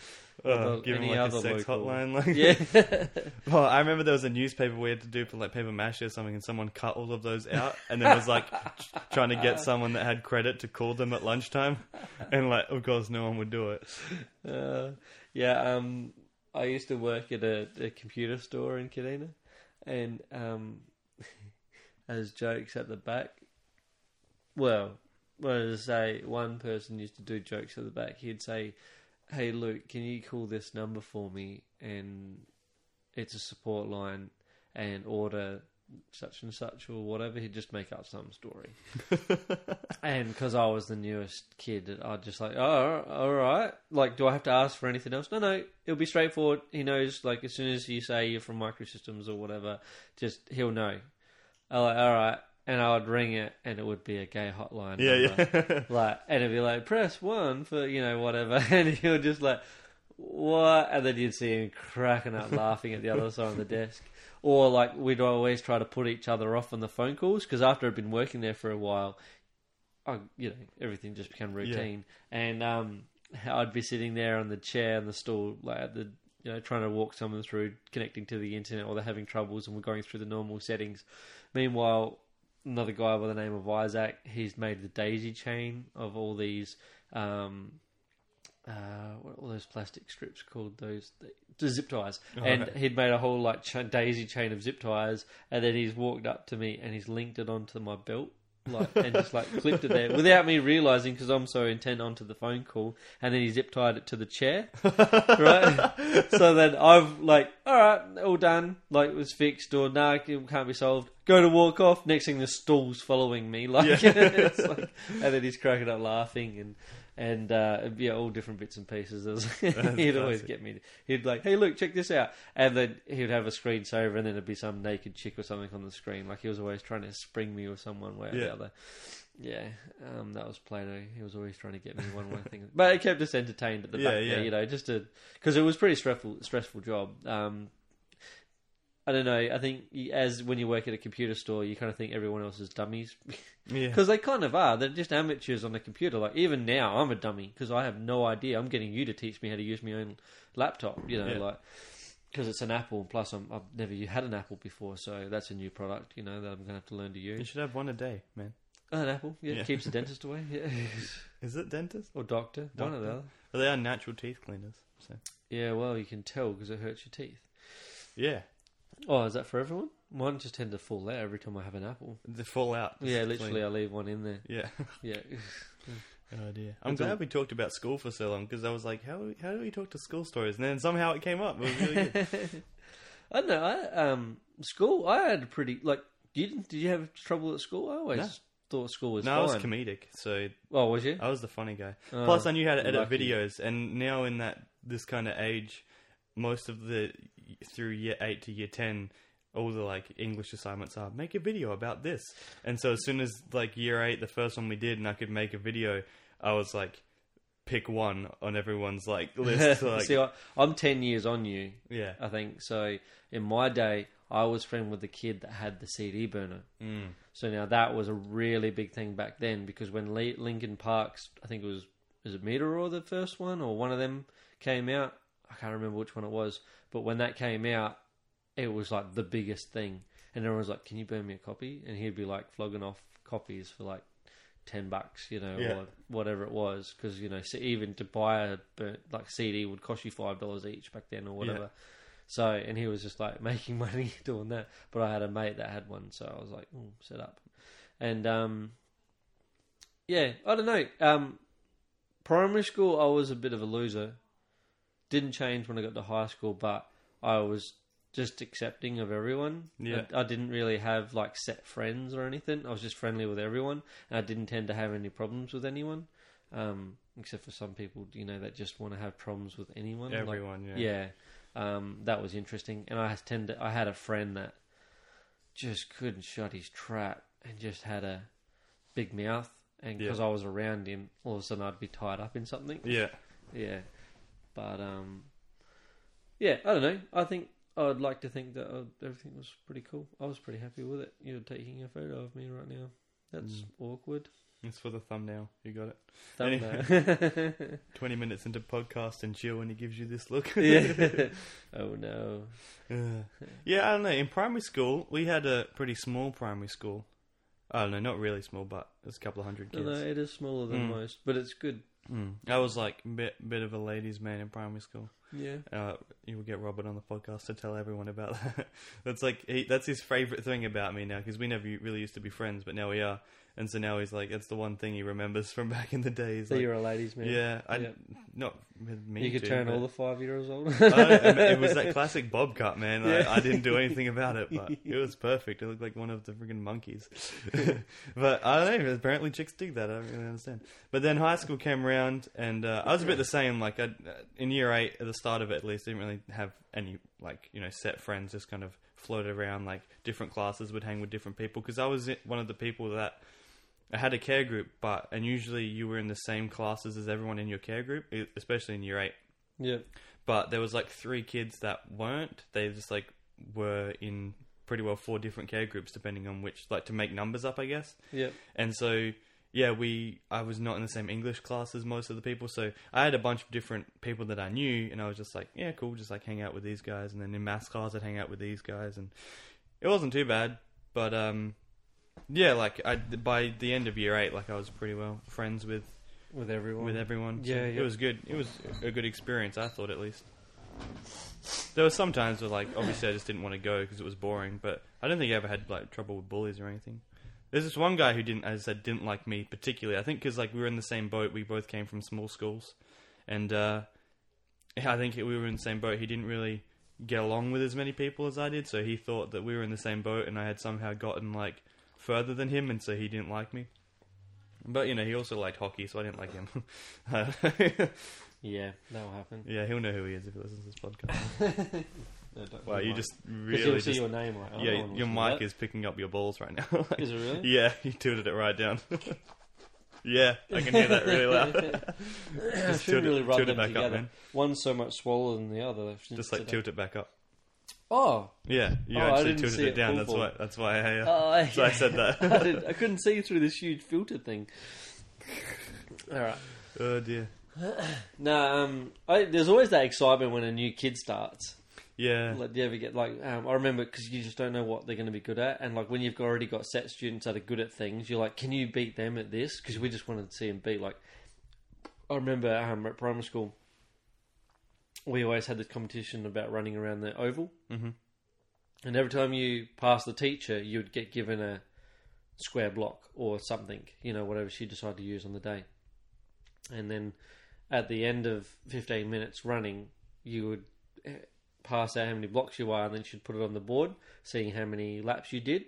Well, give him any like a other sex local- hotline. Like, Yeah. Well, I remember there was a newspaper we had to do for like paper mache or something, and someone cut all of those out, and then was like trying to get someone that had credit to call them at lunchtime, and like, of course, no one would do it. Uh, yeah, um, I used to work at a, a computer store in Kadina, and um, as jokes at the back, well, to say one person used to do jokes at the back. He'd say, "Hey, Luke, can you call this number for me?" And it's a support line, and order such and such or whatever. He'd just make up some story. and because I was the newest kid, I'd just like, oh, all right. Like, do I have to ask for anything else? No, no. It'll be straightforward. He knows. Like, as soon as you say you're from Microsystems or whatever, just he'll know. I'm like, all right. And I would ring it, and it would be a gay hotline. Yeah, number. yeah. Like, and it'd be like, press one for you know whatever, and he'll just like, what? And then you'd see him cracking up laughing at the other side of the desk. Or like we'd always try to put each other off on the phone calls because after I'd been working there for a while, I, you know, everything just became routine. And um, I'd be sitting there on the chair and the stool, like at the, you know, trying to walk someone through connecting to the internet, or they're having troubles, and we're going through the normal settings. Meanwhile, another guy by the name of Isaac, he's made the daisy chain of all these. Um, uh, what are all those plastic strips called? Those the zip ties, Oh, and he'd made a whole like ch- daisy chain of zip ties, and then he's walked up to me and he's linked it onto my belt, like and just like clipped it there without me realizing because I'm so intent onto the phone call, and then he zip tied it to the chair, right? so then I've like, all right, all done, like it was fixed, or nah, it can't be solved. Go to walk off. Next thing, the stool's following me, like, it's like and then he's cracking up laughing and. And uh, yeah, all different bits and pieces. He'd always get me. He'd like, "Hey, look, check this out," and then he'd have a screensaver, and then it'd be some naked chick or something on the screen. Like he was always trying to spring me with someone way or the other. Yeah, um, that was Plato. He was always trying to get me one way thing, but it kept us entertained at the Yeah, back yeah. there, you know, just to because it was a pretty stressful, stressful job. Um, I don't know. I think as when you work at a computer store, you kind of think everyone else is dummies Yeah. because they kind of are. They're just amateurs on the computer. Like even now, I'm a dummy because I have no idea. I'm getting you to teach me how to use my own laptop. You know, Yeah. like because it's an Apple. Plus, I'm, I've never had an Apple before, so that's a new product. You know that I'm going to have to learn to use. You should have one a day, man. Oh, an Apple, yeah, Yeah. keeps the dentist away. Yeah, Is it dentist? or doctor, one or the other. Well, they are natural teeth cleaners. So Yeah, well, you can tell because it hurts your teeth. yeah, Oh, is that for everyone? Mine just tend to fall out every time I have an apple. they fall out. Just Yeah, clean. literally, I leave one in there. Yeah. Yeah, Oh dear. I'm That's glad all- we talked about school for so long because I was like, how how do we talk to school stories? And then somehow it came up. It was really good. I don't know. I, um, school. I had a pretty like. You didn't? Did you have trouble at school? I always No. thought school was no, I was comedic, so oh, was you? I was the funny guy. Oh, Plus, I knew how to edit lucky. videos, and now in that this kind of age, most of the through year eight to year ten, all the like English assignments are make a video about this. And so as soon as like year eight, the first one we did, and I could make a video, I was like, pick one on everyone's like list. So, like, See, I, I'm ten years on you. yeah, I think so. In my day, I was friend with the kid that had the CD burner. mm. So now that was a really big thing back then because when Le- Linkin Park's, I think it was is it Meteor the first one or one of them came out. I can't remember which one it was, but when that came out, it was like the biggest thing, and everyone was like, "Can you burn me a copy?" And he'd be like flogging off copies for like ten bucks, you know, Yeah. or whatever it was, because you know, so even to buy a burnt, like CD would cost you five dollars each back then or whatever. So, and he was just like making money doing that. But I had a mate that had one, so I was like, mm, set up. And um, yeah, I don't know. Um, primary school, I was a bit of a loser. Didn't change when I got to high school, but I was just accepting of everyone. Yeah. I, I didn't really have like set friends or anything. I was just friendly with everyone, and I didn't tend to have any problems with anyone. Um, except for some people, you know, that just want to have problems with anyone. like- everyone. yeah. yeah, um, that was interesting. And I tend to, I had a friend that just couldn't shut his trap and just had a big mouth. And Yeah. because I was around him, all of a sudden I'd be tied up in something. yeah. Yeah, but um, yeah, I don't know. I think I'd like to think that uh, everything was pretty cool. I was pretty happy with it. You're taking a photo of me right now. That's Mm. awkward. It's for the thumbnail. You got it. Thumbnail. Twenty minutes into podcast and chill, and he gives you this look. yeah. Oh no. Yeah, I don't know. In primary school, we had a pretty small primary school. I don't know, not really small, but it's a couple of hundred kids. no, it is smaller than Mm. most, but it's good. Mm. I was like bit, bit of a ladies' man in primary school. Yeah. Uh, you will get Robert on the podcast to tell everyone about that. that's like he, that's his favorite thing about me now because we never really used to be friends, but now we are. And so now he's like, it's the one thing he remembers from back in the days. So like, you're a ladies' man. yeah, I Yeah. not with me. You could turn all the five years old. I it was that classic bob cut, man. Yeah. I, I didn't do anything about it, but it was perfect. It looked like one of the freaking monkeys. but I don't know. Apparently, chicks dig that. I don't really understand. But then high school came around, and uh, I was a bit the same. Like I, in year eight, at the start of it, at least, I didn't really have any like you know set friends. Just kind of floated around. Like different classes would hang with different people because I was one of the people that. I had a care group, but and usually you were in the same classes as everyone in your care group, especially in year eight yeah. but there was like three kids that weren't. They just like were in pretty well four different care groups, depending on which, like to make numbers up, I guess. Yeah. And so yeah, we I was not in the same English class as most of the people, so I had a bunch of different people that I knew, and I was just like, yeah, cool, just like hang out with these guys, and then in maths class I'd hang out with these guys, and it wasn't too bad, but um. Yeah, like I by the end of year eight, like I was pretty well friends with With everyone. with everyone. So Yeah, it was good. It was a good experience. I thought at least. There were some times where, like, obviously, I just didn't want to go because it was boring. But I don't think I ever had like trouble with bullies or anything. There's this one guy who didn't, as I said, didn't like me particularly. I think because like we were in the same boat. We both came from small schools, and uh, I think we were in the same boat. He didn't really get along with as many people as I did, so he thought that we were in the same boat, and I had somehow gotten like further than him, and so he didn't like me. But you know, he also liked hockey, so I didn't like him. Yeah, that will happen. yeah, he'll know who he is if he listens to this podcast. No, don't- Wow, you just really you'll see just your name. Like, oh, yeah, I your mic that. is picking up your balls right now. Is it really? yeah, you tilted it right down. yeah, I can hear that really loud. I Just tilt it- really rub tilt it back up, together. man. One's so much smaller than the other. Just like tilt it back up. Oh, Yeah, you Oh, actually tilted it it down. That's why. That's why I. Uh, oh why I said that. did, I couldn't see through this huge filter thing. All right. oh dear. No, um, I, there's always that excitement when a new kid starts. Yeah. Like, do you ever get like? Um, I remember because you just don't know what they're going to be good at, and like when you've already got set students that are good at things, you're like, can you beat them at this? Because we just wanted to see them beat. Like, I remember um, at primary school, we always had this competition about running around the oval, hmm and every time you passed the teacher, you would get given a square block or something, you know, whatever she decided to use on the day. And then at the end of 15 minutes running, you would pass out how many blocks you are, and then she'd put it on the board, seeing how many laps you did.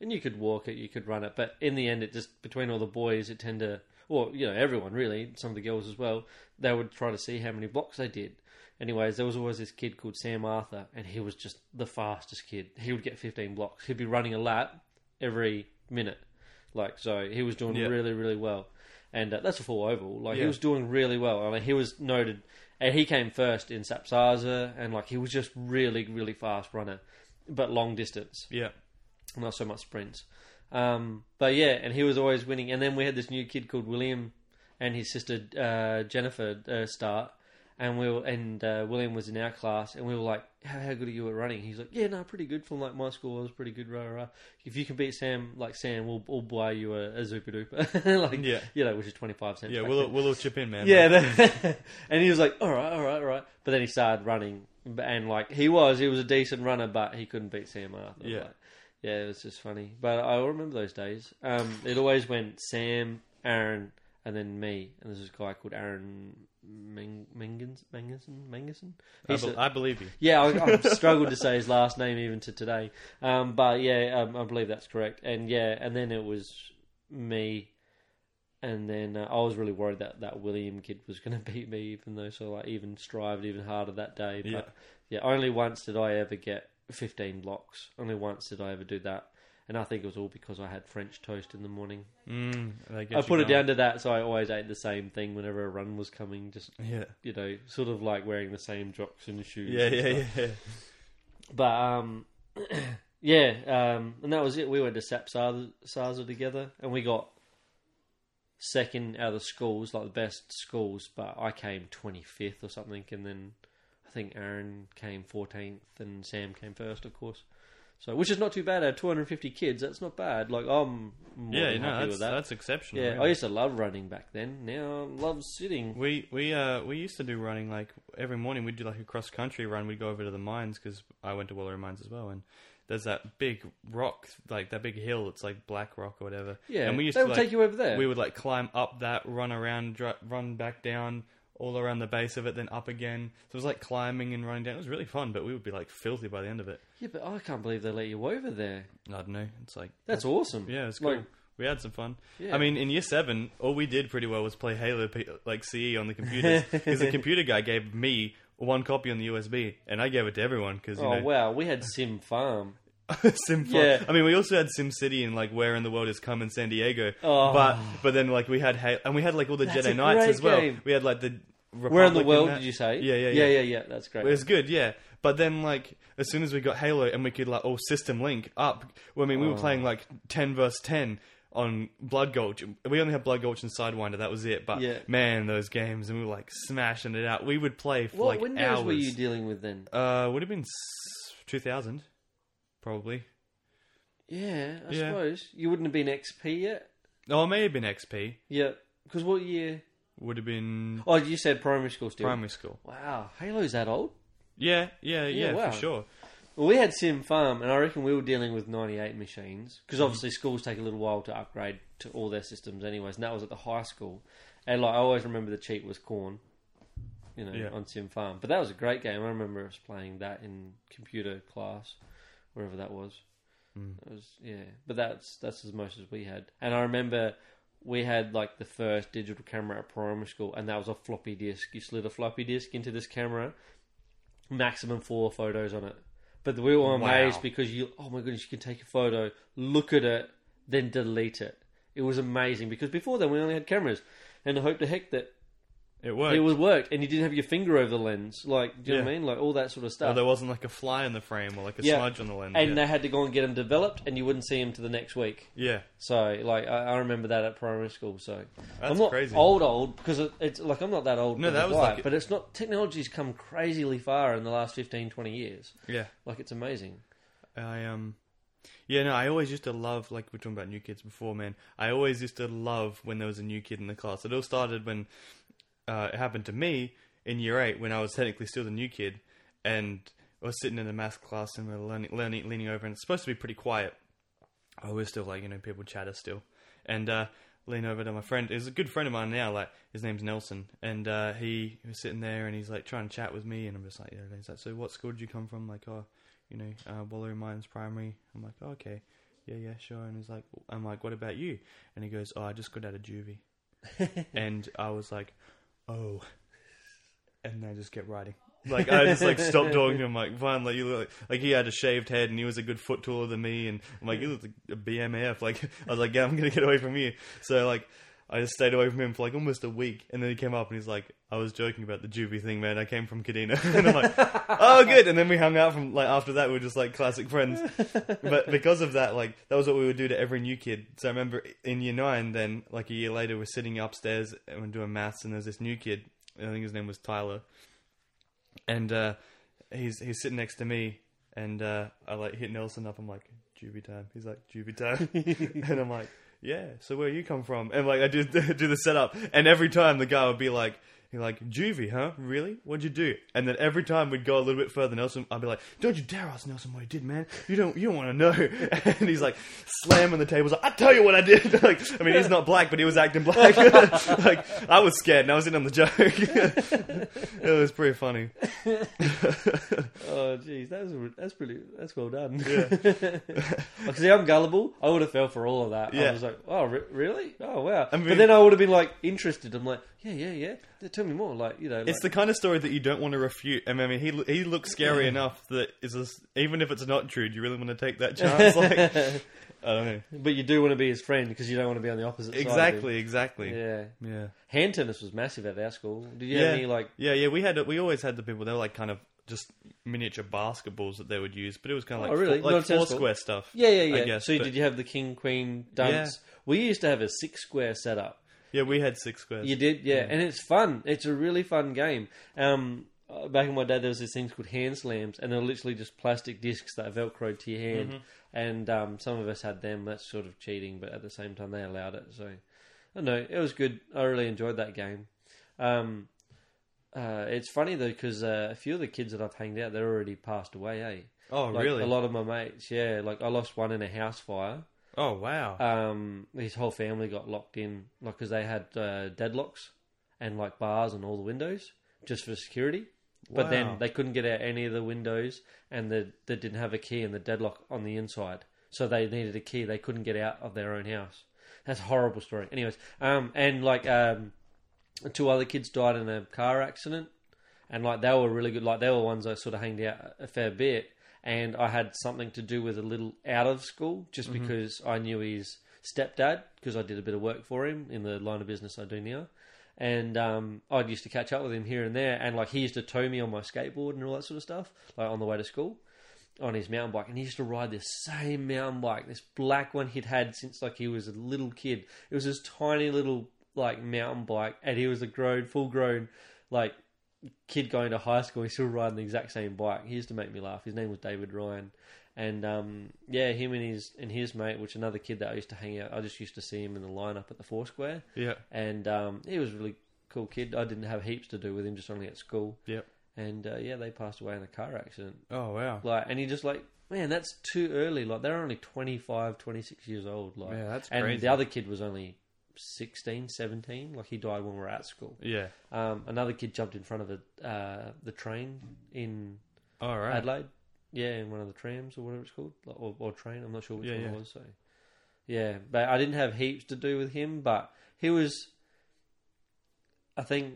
And you could walk it, you could run it, but in the end, it just between all the boys, it tended to, well, you know, everyone really, some of the girls as well, they would try to see how many blocks they did. Anyways, there was always this kid called Sam Arthur, and he was just the fastest kid. He would get 15 blocks. He'd be running a lap every minute. Like, so he was doing Yeah. really, really well. And uh, that's a full oval. Like, he was doing really well. I mean, he was noted, and he came first in SAPSASA, and like, he was just really, really fast runner, but long distance Yeah. not so much sprints. Um, but yeah, and he was always winning. And then we had this new kid called William and his sister uh, Jennifer uh, start, and we were, and uh, William was in our class, and we were like, how, "How good are you at running?" He's like, "Yeah, no, pretty good. From like my school, I was pretty good. Rah, rah. If you can beat Sam, like Sam, we'll, we'll buy you a, a Zooper Dooper, like Yeah. you know, which is twenty five cents. Yeah. We'll then. we'll chip in, man. Yeah, that- and he was like, "All right, all right, all right." But then he started running, and like he was, he was a decent runner, but he couldn't beat Sam Arthur. Yeah. Like, yeah, it was just funny. But I remember those days. Um, it always went Sam, Aaron, and then me, and there's this guy called Aaron Meng- Mengenson, Mengenson, Mengenson. I, be- a- I believe you. yeah, I, I've struggled to say his last name even to today. Um, but yeah, um, I believe that's correct. And yeah, and then it was me, and then uh, I was really worried that that William kid was going to beat me, even though so like even strived even harder that day. But Yeah. yeah, only once did I ever get 15 blocks. Only once did I ever do that. And I think it was all because I had French toast in the morning. Mm, I put it down to that, so I always ate the same thing whenever a run was coming. Just Yeah. you know, sort of like wearing the same jocks and shoes. Yeah. and Yeah. stuff. Yeah. But um, yeah, um, and that was it. We went to SAPSASA, Saza together, and we got second out of the schools, like the best schools. But I came twenty fifth or something, and then I think Aaron came fourteenth, and Sam came first, of course. So, which is not too bad. Two hundred fifty kids, that's not bad. Like I'm more Yeah. than No, happy that's with that. that's exceptional. yeah, really. I used to love running back then. Now I love sitting. We we uh we used to do running like every morning. We'd do like a cross country run. We'd go over to the mines because I went to Wallaroo Mines as well, and there's that big rock, like that big hill. It's like Black Rock or whatever. Yeah, and we used they to would like, take you over there. we would like climb up that, run around, dr- run back down, all around the base of it, then up again. So it was like climbing and running down. It was really fun, but we would be like filthy by the end of it. yeah, but I can't believe they let you over there. I don't know. It's like That's awesome. yeah, it's cool. Like, we had some fun. Yeah. I mean, in year seven, all we did pretty well was play Halo, like CE on the computers. Because the computer guy gave me one copy on the USB, and I gave it to everyone because you oh know wow, we had Sim Farm. Sim. Yeah. I mean, we also had Sim City and like Where in the World is Carmen Sandiego. Oh. But but then like we had Halo, and we had like all the That's a Jedi Knights great as well. game. We had like the Where in the Republic world did you say? Yeah, yeah, yeah, yeah. yeah, yeah. That's great. It was good, yeah. But then, like, as soon as we got Halo and we could, like, all system link up, well, I mean, we were Oh. playing, like, 10 versus 10 on Blood Gulch. We only had Blood Gulch and Sidewinder, that was it. But, Yeah. man, those games, and we were, like, smashing it out. We would play for, what like, windows hours. were you dealing with then? uh, would have been 2000, probably. Yeah, I Yeah. suppose you wouldn't have been XP yet. Oh, it may have been XP. Yeah, because what year? Would have been Oh, you said primary school still. primary school. Wow, Halo's that old? Yeah, yeah, Yeah, yeah, wow. for sure. Well, we had Sim Farm, and I reckon we were dealing with 98 machines because mm-hmm. obviously schools take a little while to upgrade to all their systems, anyways. And that was at the high school, and like I always remember the cheat was corn, you know, Yeah. on Sim Farm. But that was a great game. I remember us playing that in computer class, wherever that was. Mm. It was yeah, but that's that's as much as we had. And I remember we had like the first digital camera at primary school, and that was a floppy disk. You slid a floppy disk into this camera, maximum four photos on it. But we were amazed Wow. because you, oh my goodness, you can take a photo, look at it, then delete it. It was amazing because before then we only had cameras, and I hope to heck that It worked. It was worked, and you didn't have your finger over the lens. Like, do you know what I Yeah. mean? Like all that sort of or stuff. there wasn't like a fly in the frame or like a Yeah. smudge on the lens. and yeah. they had to go and get them developed, and you wouldn't see them to the next week. yeah, So, like, I, I remember that at primary school. So, That's I'm not crazy. old, old because it, it's like I'm not that old. No, that was like- but it's not. Technology's come crazily far in the last 15, 20 years. yeah. Like, it's amazing. I um, yeah, no, I always used to love like we were talking about new kids before, man. I always used to love when there was a new kid in the class. It all started when uh, it happened to me in year eight when I was technically still the new kid, and I was sitting in the math class and we were learning, learning, leaning over, and it's supposed to be pretty quiet. I was still like you know people chatter still, and uh, lean over to my friend. He's a good friend of mine now. Like his name's Nelson, and uh, he was sitting there and he's like trying to chat with me, and I'm just like, yeah. He's like, so what school did you come from? Like, oh, you know, uh, Wallaroo Mines Primary. I'm like, oh, okay, yeah, yeah, sure. And he's like, I'm like, what about you? And he goes, oh, I just got out of juvie, and I was like, oh, and I just kept writing. Like I just like stopped talking to him. Like finally, like you look like, like he had a shaved head and he was a good foot taller than me, and I'm like you look like a BMF. Like I was like, yeah, I'm gonna get away from you. So like I just stayed away from him for like almost a week, and then he came up and he's like, I was joking about the juvie thing, man. I came from Kadina, and I'm like, oh good. And then we hung out from like after that, we were just like classic friends. But because of that, like that was what we would do to every new kid. So I remember in year nine, then like a year later, we're sitting upstairs and we're doing maths, and there's this new kid. I think his name was Tyler and uh, he's he's sitting next to me, and uh, I like hit Nelson up. I'm like, "Juvie time." He's like, "Juvie time," and I'm like, "Yeah." So where you come from? And like I do do the setup, and every time the guy would be like. He's like, Juvie, huh? Really? What'd you do? And then every time we'd go a little bit further, Nelson, I'd be like, Don't you dare ask Nelson what he did, man. You don't, you don't want to know. And he's like, slamming the tables. Like, I tell you what I did. like, I mean, he's not black, but he was acting black. like, I was scared, and I was in on the joke. it was pretty funny. Oh, jeez, that was that's pretty. That's well done. Yeah. See, I'm gullible. I would have fell for all of that. Yeah. I was like, oh, re- really? Oh, wow. I mean- but then I would have been like interested. I'm like, yeah, yeah, yeah. Tell me more. Like, you know, It's like, the kind of story that you don't want to refute. I mean, he he looks scary enough that is this, even if it's not true, do you really want to take that chance? Like, I don't know. but you do want to be his friend because you don't want to be on the opposite side. Exactly, exactly. Yeah. yeah, Hand tennis was massive at our school. Did you yeah. have any like? yeah, yeah. We had we always had the people. They were like kind of just miniature basketballs that they would use, but it was kind of Oh, like really? four, like four square stuff. Yeah, yeah, yeah. I guess, so but- did you have the king queen dunks? Yeah. We used to have a six square setup. Yeah, we had six squares. You did, yeah. and it's fun. It's a really fun game. Um, back in my day, there was these things called hand slams, and they're literally just plastic discs that are velcroed to your hand. Mm-hmm. And um, some of us had them. That's sort of cheating, but at the same time, they allowed it. So I don't know. It was good. I really enjoyed that game. Um, uh, it's funny though because uh, a few of the kids that I've hanged out, they're already passed away. Eh? Oh, Like, really? A lot of my mates, yeah. Like I lost one in a house fire. Oh, wow. Um, his whole family got locked in, like because they had uh, deadlocks and like bars on all the windows just for security. But Wow. then they couldn't get out any of the windows, and the, they didn't have a key and the deadlock on the inside, so they needed a key. They couldn't get out of their own house. That's a horrible story. Anyways, um, and like um, two other kids died in a car accident, and like they were really good. Like they were ones I sort of hanged out a fair bit, and I had something to do with a little out of school just because I knew his stepdad because I did a bit of work for him in the line of business I do now. And um, I used to catch up with him here and there, and like he used to tow me on my skateboard and all that sort of stuff, like on the way to school, on his mountain bike. And he used to ride this same mountain bike, this black one he'd had since like he was a little kid. It was this tiny little like mountain bike, and he was a grown, full grown, like kid going to high school. He's still riding the exact same bike. He used to make me laugh. His name was David Ryan, and um, yeah, him and his and his mate, which another kid that I used to hang out. I just used to see him in the lineup at the Foursquare, yeah. and um, he was a really cool kid. I didn't have heaps to do with him, just only at school. Yep. And uh, yeah, they passed away in a car accident. Oh, wow. Like, and he just like, man, that's too early. Like, they're only 25, 26 years old. Like, Yeah, that's and the other kid was only 16, 17. Like, he died when we were at school. Yeah. Um, another kid jumped in front of a, uh, the train in All right. Adelaide. Yeah, in one of the trams or whatever it's called, or, or train. I'm not sure which Yeah, one yeah. it was. So, yeah, but I didn't have heaps to do with him. But he was, I think,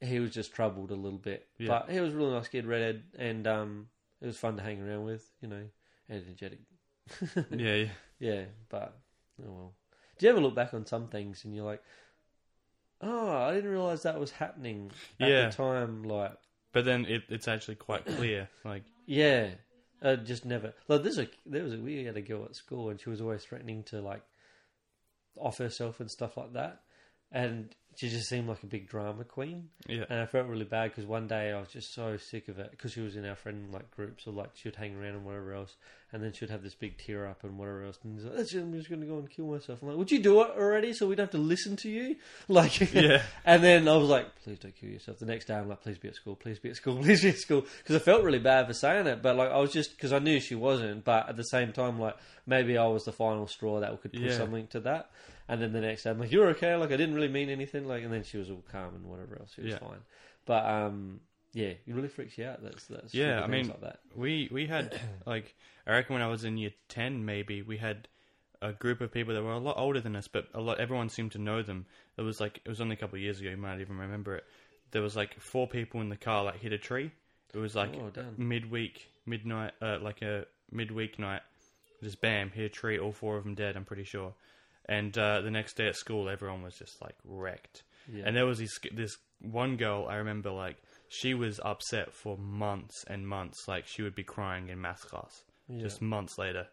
he was just troubled a little bit. Yeah. But he was a really nice kid, redhead, and um, it was fun to hang around with. You know, energetic. Yeah, yeah. Yeah, but oh well. Do you ever look back on some things and you're like, oh, I didn't realize that was happening at Yeah. the time. Like, But then it, it's actually quite clear. Like, yeah, I just never. Like, there's a there was a we had a girl at school, and she was always threatening to like off herself and stuff like that, and she just seemed like a big drama queen. yeah, And I felt really bad because one day I was just so sick of it because she was in our friend like groups or like she would hang around and whatever else, and then she would have this big tear up and whatever else, and like, "That's it, I'm just going to go and kill myself. I'm like, would you do it already so we don't have to listen to you? Like, Yeah. And then I was like, please don't kill yourself. The next day I'm like, please be at school, please be at school, please be at school, because I felt really bad for saying it, but like I was just because I knew she wasn't, but at the same time like maybe I was the final straw that could put Yeah. something to that. And then the next day, I'm like, "You're okay." Like I didn't really mean anything. Like, and then she was all calm and whatever else. She was Yeah. fine. But um, yeah, it really freaks you out. That's that's Yeah, I things mean- like that. we we had like I reckon when I was in year ten, maybe we had a group of people that were a lot older than us, but a lot everyone seemed to know them. It was like it was only a couple of years ago. You might even remember it. There was like four people in the car like hit a tree. It was like Oh, damn. midweek, midnight, uh, like a midweek night. Just bam, hit a tree. All four of them dead. I'm pretty sure. And uh, the next day at school, everyone was just like wrecked. Yeah. And there was this this one girl I remember like she was upset for months and months. Like she would be crying in math class Yeah. just months later.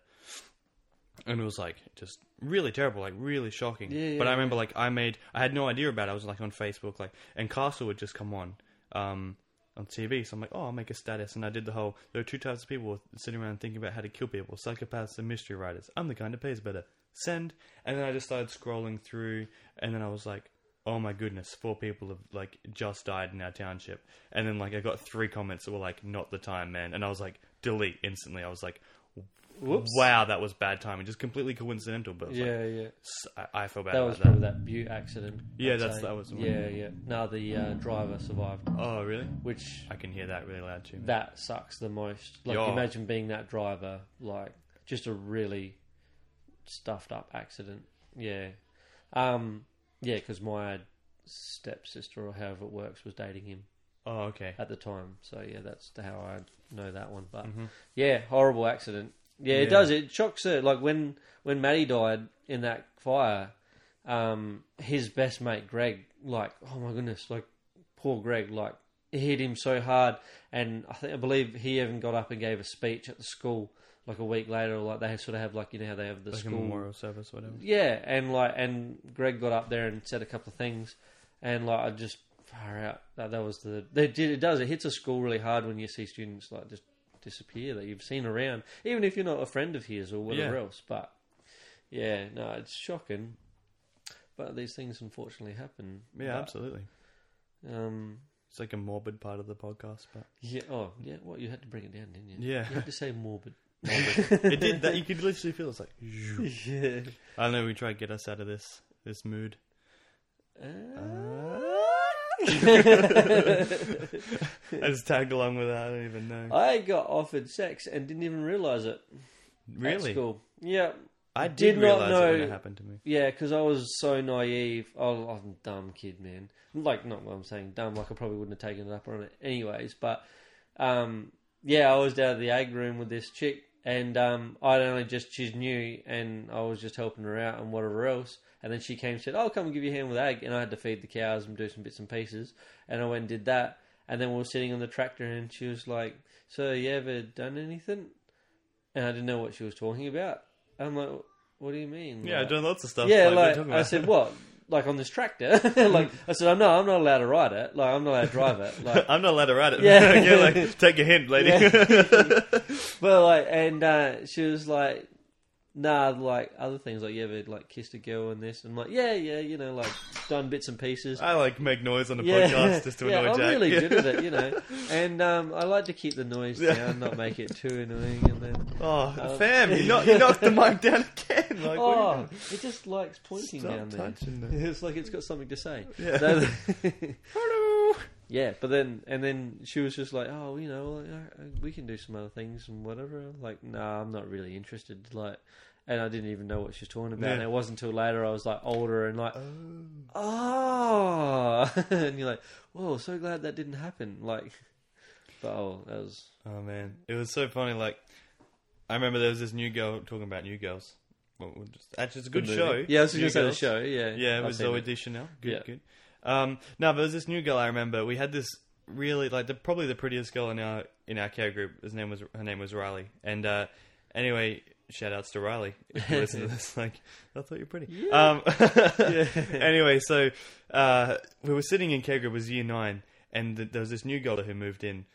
And it was like just really terrible, like really shocking. Yeah, but I remember like I made I had no idea about it. I was like on Facebook like and Castle would just come on um on TV. So I'm like, oh, I'll make a status, and I did the whole. There are two types of people sitting around thinking about how to kill people: psychopaths and mystery writers. I'm the kind that pays better. Send, and then I just started scrolling through, and then I was like, oh my goodness, four people have like just died in our township, and then like I got three comments that were like, not the time, man, and I was like, delete instantly. I was like. Whoops. Wow, that was bad timing. Just completely coincidental, but yeah, like, yeah. I feel bad That about was that. probably that Bute accident. Yeah, I'd that's- say. that was. Yeah, yeah. No, the uh, driver survived, Oh, really? which I can hear that really loud too. man. that sucks the most. Like, Yeah. imagine being that driver, like just a really stuffed up accident. Yeah, um, yeah, because my stepsister or however it works was dating him Oh, okay. at the time. So yeah, that's how I know that one. But Mhm. yeah, horrible accident. Yeah, it Yeah. does. It shocks her. Like when when Maddie died in that fire, um, his best mate Greg, like oh my goodness, like poor Greg, like it hit him so hard, and I think I believe he even got up and gave a speech at the school like a week later. Or like they sort of have like you know how they have the Like a school memorial service, whatever. yeah, and like, and Greg got up there and said a couple of things, and like, I just far out. That that was the. They did it does it hits a school really hard when you see students like just disappear that you've seen around, even if you're not a friend of his or whatever Yeah. else. But yeah, no, it's shocking. But these things unfortunately happen. Yeah, But, absolutely. Um. It's like a morbid part of the podcast, but Yeah. Oh, yeah. Well, you had to bring it down, didn't you? Yeah. You had to say morbid. It did that. You could literally feel it's like. yeah. I don't know. We try to get us out of this this mood. Uh, I just tagged along with that. I don't even know. I got offered sex and didn't even realize it. At really, school. Yeah. I did did, not realize it when know- it happened to me. Yeah, because I was so naive. Oh, I'm a dumb kid, man. Like, not what I'm saying dumb, like I probably wouldn't have taken it up on it anyways. But, um, yeah, I was down at the ag room with this chick, and um, I'd only just, she's new, and I was just helping her out and whatever else. And then she came and said, Oh, come and give you a hand with ag. And I had to feed the cows and do some bits and pieces. And I went and did that. And then we were sitting on the tractor, and she was like, So, you ever done anything? And I didn't know what she was talking about. I'm like, What do you mean? Yeah, I've Like- done lots of stuff. yeah, like, what are you like, I said, what? Like on this tractor? like I said, I'm no, I'm not allowed to ride it. Like I'm not allowed to drive it. Like, I'm not allowed to ride it. Yeah. yeah, like take a hint, lady. but like, and uh, she was like, nah, like other things. Like you ever like kissed a girl and this? I'm like, yeah, yeah, you know, like done bits and pieces. I like make noise on the yeah, podcast just to yeah, annoy I'm Jack. really good at it, you know. And um, I like to keep the noise down, not make it too annoying. And then, Oh, Um, fam, you, knock, you knocked the mic down again. Like, what are you oh, it just likes pointing Stop touching there. It's like it's got something to say. Yeah. Hello. Yeah, but then and then she was just like, "Oh, you know, we can do some other things and whatever." I'm like, "Nah, I'm not really interested." Like, and I didn't even know what she was talking about. Yeah. And it wasn't until later I was like older and like, Oh. "Oh," and you're like, "Whoa, so glad that didn't happen." Like, but oh, that was Oh man, it was so funny. Like, I remember there was this new girl talking about new girls. Well, we'll just, actually, it's a good movie. show. Yeah, I was New just going to say the show. Yeah, Yeah, it was seen Zoe. Deschanel. Good, Yeah. good. Um, no, but there was this new girl I remember. We had this really like the probably the prettiest girl in our in our care group. His name was her name was Riley. And uh, anyway, shout outs to Riley if you listen to this. Like, I thought you were pretty. Um, anyway, so uh, we were sitting in care group. It was year nine, and th- there was this new girl who moved in.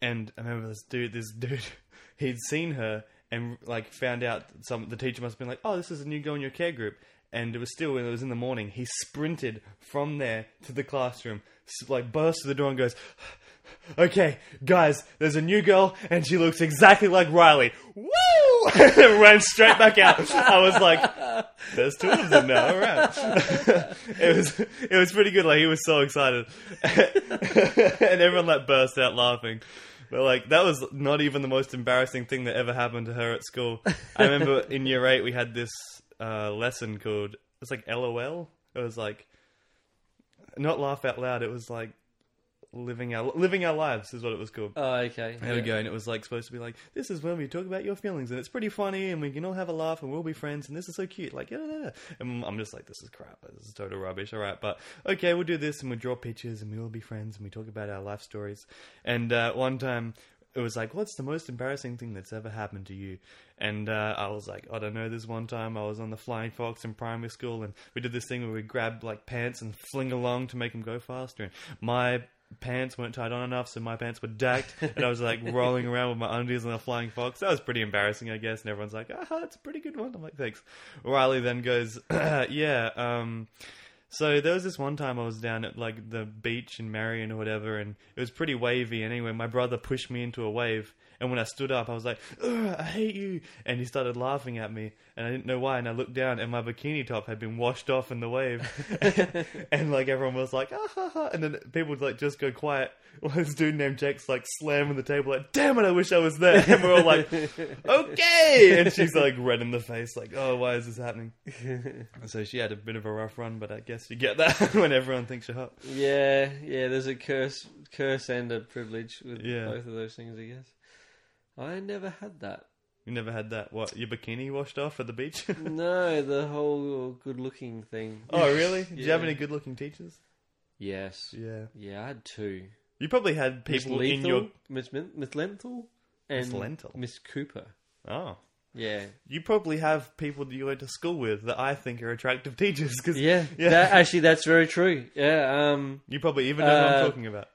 And I remember this dude. This dude, he'd seen her and like found out some. The teacher must have been like, "Oh, this is a new girl in your care group." And it was still when it was in the morning. He sprinted from there to the classroom, like burst to the door and goes, "Okay, guys, there's a new girl, and she looks exactly like Riley." Woo! And ran straight back out. I was like, "There's two of them now." All right. it was it was pretty good. Like he was so excited, and everyone like burst out laughing. But like that was not even the most embarrassing thing that ever happened to her at school. I remember in year eight we had this uh, lesson called it was like LOL. It was like not laugh out loud. It was like living our living our lives is what it was called. Oh, okay. There we go, and it was like supposed to be like, this is when we talk about your feelings, and it's pretty funny, and we can all have a laugh, and we'll be friends, and this is so cute, like, yeah, yeah, yeah. And I'm just like, this is crap, this is total rubbish. All right, but okay, we'll do this, and we'll draw pictures, and we'll all be friends, and we talk about our life stories. And uh, one time, it was like, what's the most embarrassing thing that's ever happened to you? And uh, I was like, I don't know. This one time, I was on the Flying Fox in primary school, and we did this thing where we grab like pants and fling along to make them go faster. And my pants weren't tied on enough, so my pants were dacked, and I was like rolling around with my undies on the Flying Fox. That was pretty embarrassing, I guess. And everyone's like, "Ah, it's a pretty good one." I'm like, "Thanks." Riley then goes, "Yeah." Um, so there was this one time I was down at like the beach in Marion or whatever, and it was pretty wavy. Anyway, my brother pushed me into a wave, and when I stood up, I was like, "I hate you!" And he started laughing at me, and I didn't know why. And I looked down, and my bikini top had been washed off in the wave, and like everyone was like, "Ah ha ha!" And then people would like just go quiet. Well, this dude named Jake's like slamming the table, like, "Damn it! I wish I was there." And we're all like, "Okay!" And she's like red in the face, like, "Oh, why is this happening?" So she had a bit of a rough run, but I guess you get that when everyone thinks you're hot. Yeah, yeah. There's a curse, curse and a privilege with Yeah. both of those things. I guess. I never had that. You never had that? What your bikini washed off at the beach? no, the whole good-looking thing. oh, really? Did you have any good-looking teachers? Yes. Yeah. Yeah, I had two. You probably had Miss people Lethal, in your. Miss, Min- Miss Lenthal, and Miss Lenthal? Miss Cooper. Oh, Yeah, you probably have people that you went to school with that I think are attractive teachers because yeah. Yeah. That, actually, that's very true. Yeah. Um. you probably even know what I'm Uh, talking about.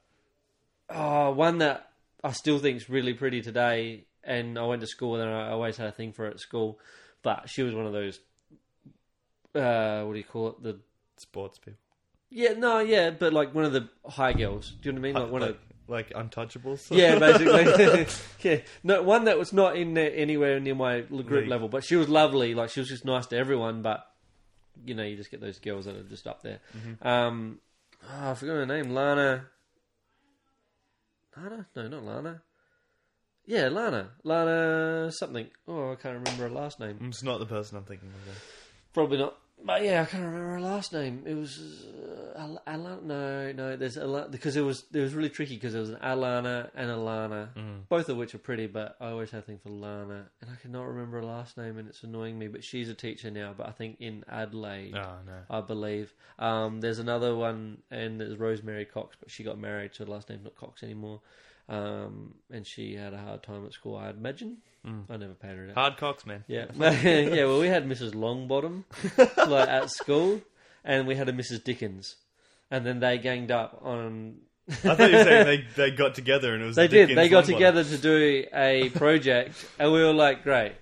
Oh, one that I still think is really pretty today, and I went to school and I always had a thing for her at school, but she was one of those. Uh, what do you call it? The Sports people, yeah, no, yeah, but like one of the high girls. Do you know what I mean? Like one like, of like untouchables. yeah, basically. yeah, no, one that was not in there anywhere near my group League. level, but she was lovely. Like she was just nice to everyone. But you know, you just get those girls that are just up there. Um, oh, I forgot her name. Lana. Lana? No, not Lana. Yeah, Lana. Lana something. Oh, I can't remember her last name. it's not the person I'm thinking of. Though. Probably not. But yeah, I can't remember her last name. It was uh, Al- Alana. No, no. There's a Alana because it was it was really tricky because there was an Alana and Alana, both of which are pretty. But I always had a thing for Lana, and I cannot remember her last name, and it's annoying me. But she's a teacher now. But I think in Adelaide, Oh no. I believe. Um, there's another one, and there's Rosemary Cox, but she got married, so her last name's not Cox anymore. Um, and she had a hard time at school, I imagine. I never paid her. that. Hard cocks, man. Yeah, yeah. Well, we had Mrs. Longbottom like at school, and we had a Mrs. Dickens, and then they ganged up on. I thought you were saying they, they got together and it was They did. Dickens They got Longbottom. together to do a project, and we were like, "Great,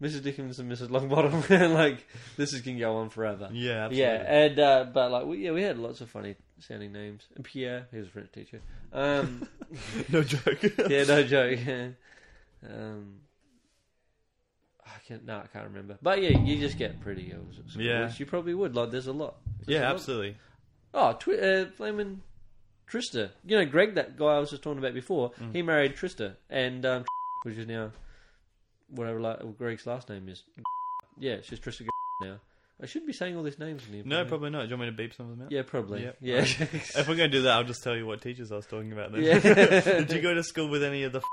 Mrs. Dickens and Mrs. Longbottom, and like this is gonna go on forever." Yeah, absolutely. Yeah, and uh, but like we, yeah, we had lots of funny sounding names. And Pierre, he was a French teacher. Um, no joke. yeah, no joke. um, I can't. No, I can't remember. But yeah, you just get pretty at school, Yeah. which you probably would. Like, there's a lot. There's a yeah, lot. absolutely. Oh, twi- uh, flaming Trista. You know, Greg, that guy I was just talking about before. Mm. He married Trista, and um, which is now whatever la- Greg's last name is. Yeah, she's Trista now. I shouldn't be saying all these names in. No, probably not. Do you want me to beep some of them out? Yeah, probably. Yep. Yeah. If we're going to do that, I'll just tell you what teachers I was talking about then. Yeah. Did you go to school with any of the. F-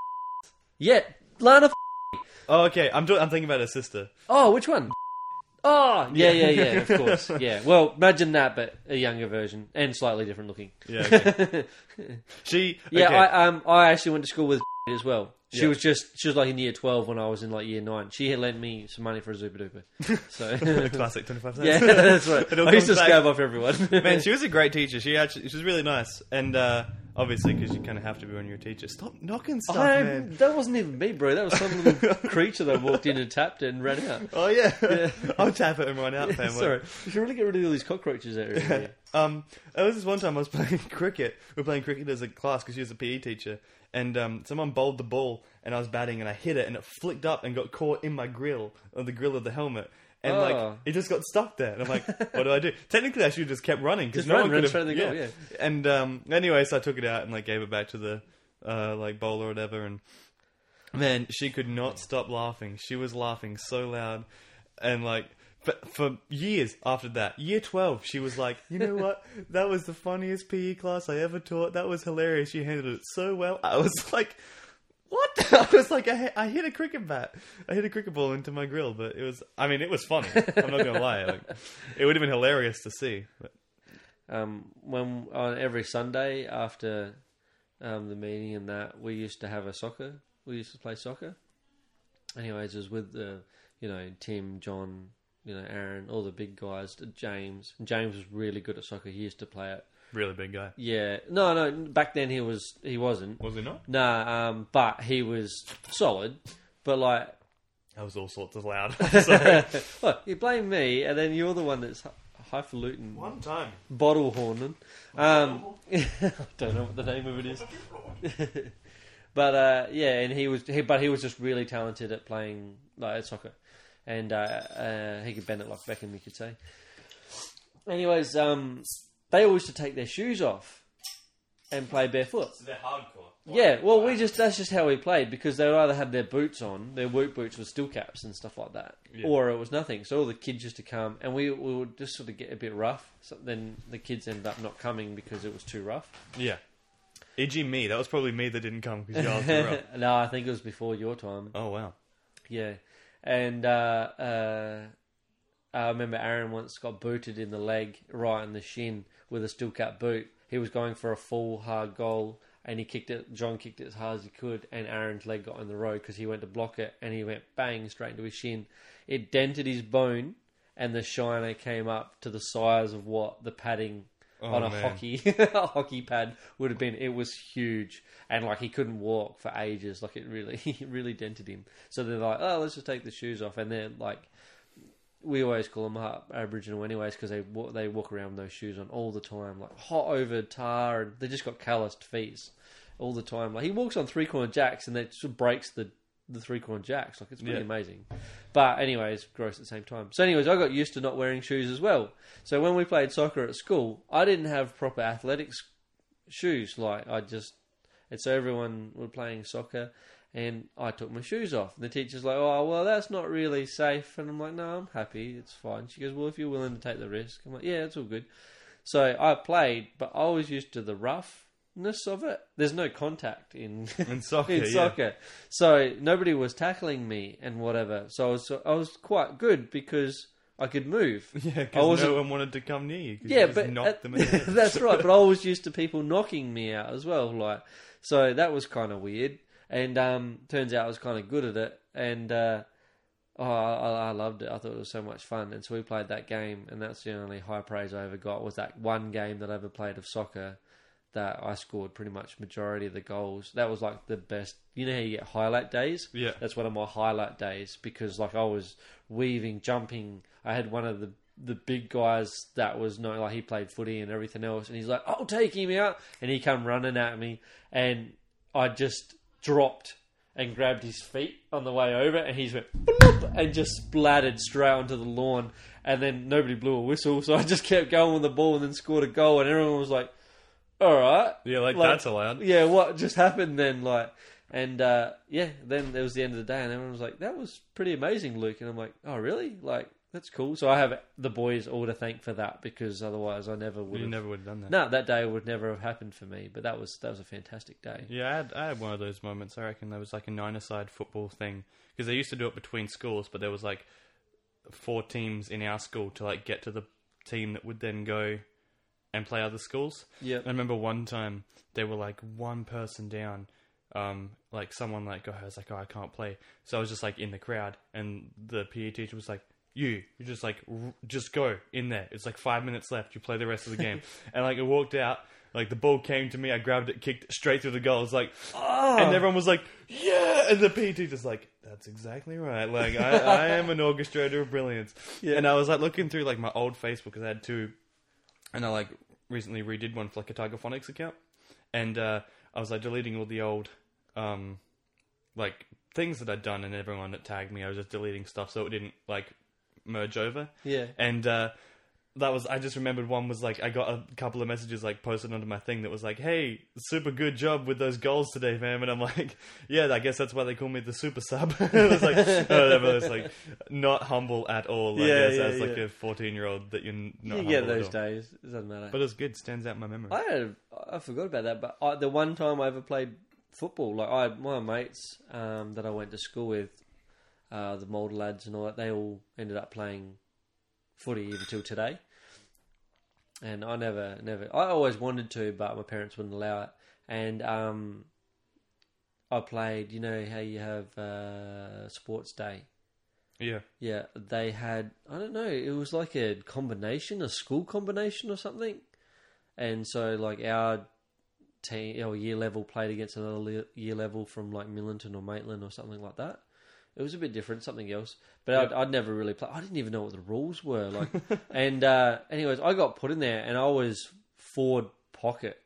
yeah, Lana. F- oh, okay. I'm, do- I'm thinking about her sister. oh, which one? Oh, yeah, yeah, yeah, of course. Yeah. Well, imagine that, but a younger version and slightly different looking. Yeah. okay. she. Yeah, okay. I um I actually went to school with as well. She Yeah. was just she was like in year twelve when I was in like year nine. She had lent me some money for a Zooper Dooper. So classic twenty five cents. yeah, that's right. I used to back. scab off everyone. Man, she was a great teacher. She actually, she was really nice, and uh, obviously, because you kind of have to be when you're a teacher. Stop knocking stuff, I, man. that wasn't even me, bro. That was some little creature that walked in and tapped it and ran out. Oh yeah, I'll tap it and run out, family. Sorry, we should really get rid of all these cockroaches out here. Um, there was this one time I was playing cricket. We were playing cricket as a class because she was a PE teacher, and um, someone bowled the ball, and I was batting, and I hit it, and it flicked up and got caught in my grill, or the grill of the helmet. And Oh. like it just got stuck there, and I'm like, "What do I do?" Technically, I should have just kept running because no run, one could have. the goal, yeah. And um, anyway, so I took it out and like gave it back to the uh, like bowler or whatever, and man, she could not stop laughing. She was laughing so loud, and like for, for years after that, year twelve, she was like, "You know what? That was the funniest PE class I ever taught. That was hilarious. You handled it so well." I was like. What? I was like, I hit, I hit a cricket bat. I hit a cricket ball into my grill, but it was. I mean, it was funny. I'm not gonna lie. Like, it would have been hilarious to see. But, um, when on every Sunday after um, the meeting and that, we used to have a soccer. We used to play soccer. Anyways, it was with the you know Tim, John, you know Aaron, all the big guys. James. James was really good at soccer. He used to play it. really big guy. Yeah, no, no. Back then he was he wasn't. Was he not? Nah, um, but he was solid. But like, That was all sorts of loud. Look, you blame me, and then you're the one that's hi- highfalutin, One time. bottle horning. Um, I don't know what the name of it is. but uh, yeah, and he was, he, but he was just really talented at playing like at soccer, and uh, uh, he could bend it like Beckham, you could say. Anyways, um, they always used to take their shoes off and play barefoot. So they're hardcore. Yeah, well, we just that's just how we played because they would either have their boots on, their work boots with steel caps and stuff like that, Yeah. or it was nothing. So all the kids used to come, and we, we would just sort of get a bit rough. So then the kids ended up not coming because it was too rough. Yeah. E.g. me. That was probably me that didn't come because y'all were up. no, I think it was before your time. Oh, wow. Yeah, and uh, uh, I remember Aaron once got booted in the leg, right in the shin, with a steel cap boot. He was going for a full hard goal, and he kicked it. John kicked it as hard as he could, and Aaron's leg got in the road because he went to block it, and he went bang straight into his shin. It dented his bone, and the shiner came up to the size of what the padding Oh, on a man. hockey a hockey pad would have been. It was huge, and like he couldn't walk for ages. Like it really, it really dented him. So they're like, oh, let's just take the shoes off, and they're like, we always call them Aboriginal anyways because they they walk around with those shoes on all the time, like hot over tar, and they just got calloused feet all the time. Like he walks on three corner jacks, and that just breaks the the three corn jacks. Like it's pretty Yeah. amazing. But anyways, gross at the same time. So anyways, I got used to not wearing shoes as well. So when we played soccer at school, I didn't have proper athletics shoes. Like I just, and so everyone were playing soccer, and I took my shoes off. And the teacher's like, "Oh, well, that's not really safe." And I'm like, "No, I'm happy. It's fine." She goes, "Well, if you're willing to take the risk," I'm like, "Yeah, it's all good." So I played, but I was used to the roughness of it. There's no contact in In soccer, in yeah. So nobody was tackling me and whatever. So I was I was quite good because I could move. Yeah, I because no one wanted to come near you. Yeah, you but knocked them that's right. But I was used to people knocking me out as well. Like so that was kind of weird. And um, turns out I was kind of good at it. And uh, oh, I, I loved it. I thought it was so much fun. And so we played that game, and that's the only high praise I ever got was that one game that I ever played of soccer. That I scored pretty much majority of the goals. That was like the best. You know how you get highlight days? Yeah. that's one of my highlight days because like I was weaving, jumping. I had one of the the big guys that was no like he played footy and everything else, and he's like, "I'll take him out," and he come running at me, and I just dropped and grabbed his feet on the way over, and he just went bloop, and just splattered straight onto the lawn, and then nobody blew a whistle, so I just kept going with the ball and then scored a goal, and everyone was like, "All right." Yeah, like, Like- that's allowed. yeah, what just happened then? Like, and uh, yeah, then it was the end of the day, and everyone was like, "That was pretty amazing, Luke." And I'm like, "Oh, really? Like, that's cool." So I have the boys all to thank for that because otherwise I never would. You have... never would have done that. No, that day would never have happened for me. But that was that was a fantastic day. Yeah, I had, I had one of those moments. I reckon there was like a nine-a-side football thing because they used to do it between schools, but there was like four teams in our school to like get to the team that would then go and play other schools. Yep. I remember one time they were like one person down. Um, like someone like, oh, I was like, oh, I can't play. So I was just like in the crowd, and the PE teacher was like, you, you just like, r- just go in there. It's like five minutes left. You play the rest of the game. and like I walked out, like the ball came to me, I grabbed it, kicked straight through the goal. It's like, Oh. and everyone was like, yeah. And the PE teacher's like, that's exactly right. Like I, I am an orchestrator of brilliance. Yeah. And I was like looking through like my old Facebook because I had two and I like recently redid one for like a Tiger Phonics account, and uh, I was like deleting all the old um, like things that I'd done, and everyone that tagged me, I was just deleting stuff so it didn't like merge over. Yeah. And uh, that was I just remembered one was like I got a couple of messages like posted onto my thing that was like, "Hey, super good job with those goals today, fam." And I'm like, "Yeah, I guess that's why they call me the super sub." it was like whatever. It's like not humble at all. I Yeah, guess yeah, as like yeah. a 14 year old that you're not you humble get those days. It doesn't matter. But it's good. Stands out in my memory. I had, I forgot about that, but I, the one time I ever played football, like I my mates um, that I went to school with, uh, the Mulder lads and all that, they all ended up playing footy even till today. And I never, never, I always wanted to, but my parents wouldn't allow it. And um, I played, you know how you have uh, sports day. yeah. Yeah, they had I don't know, it was like a combination, a school combination or something. And so like our team our year level played against another year level from like Millington or Maitland or something like that. It was a bit different, something else. But I'd, I'd never really played. I didn't even know what the rules were like. and uh, anyways, I got put in there, and I was forward pocket.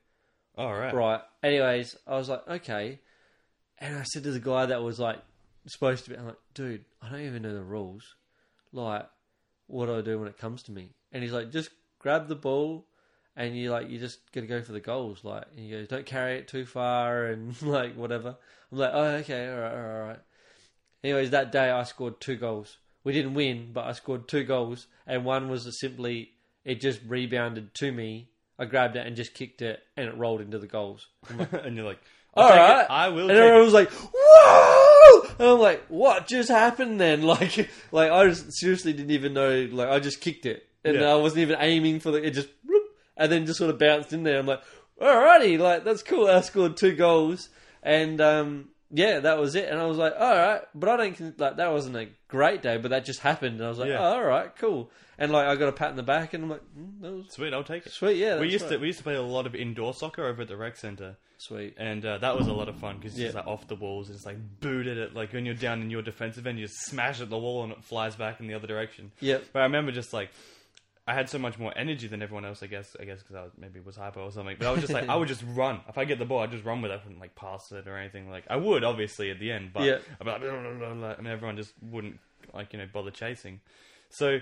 All right. Right. Anyways, I was like, okay. And I said to the guy that was like supposed to be, I'm like, dude, I don't even know the rules. Like, what do I do when it comes to me? And he's like, just grab the ball and you like, you're just gonna go for the goals. Like, and he goes, don't carry it too far and like whatever. I'm like, oh, okay, all right, all right, all right. Anyways, that day I scored two goals. We didn't win, but I scored two goals, and one was simply it just rebounded to me. I grabbed it and just kicked it, and it rolled into the goals. and you're like, All it. I will And take everyone it. was like, "Whoa!" And I'm like, "What just happened then?" Like, like I just seriously didn't even know. Like, I just kicked it, and Yeah. I wasn't even aiming for the. It just, and then just sort of bounced in there. I'm like, "Alrighty, like that's cool." I scored two goals, and um, yeah, that was it. And I was like, "All right," but I don't like that wasn't a great day, but that just happened, and I was like, Yeah. oh, "All right, cool." And like I got a pat in the back, and I'm like, mm, "That was Sweet, I'll take it. sweet." Yeah, we that's used right. to we used to play a lot of indoor soccer over at the rec center, sweet. and uh, that was a lot of fun because it's just Yeah. like off the walls, it's like booted it. Like when you're down in your defensive end, you just smash at the wall and it flies back in the other direction. Yep. But I remember just like I had so much more energy than everyone else. I guess I guess because I was, maybe was hyper or something. But I was just like I would just run if I get the ball. I'd just run with it. I wouldn't like pass it or anything. Like I would obviously at the end, but Yeah. I'd be like, blah, blah, blah, and everyone just wouldn't like you know bother chasing. So.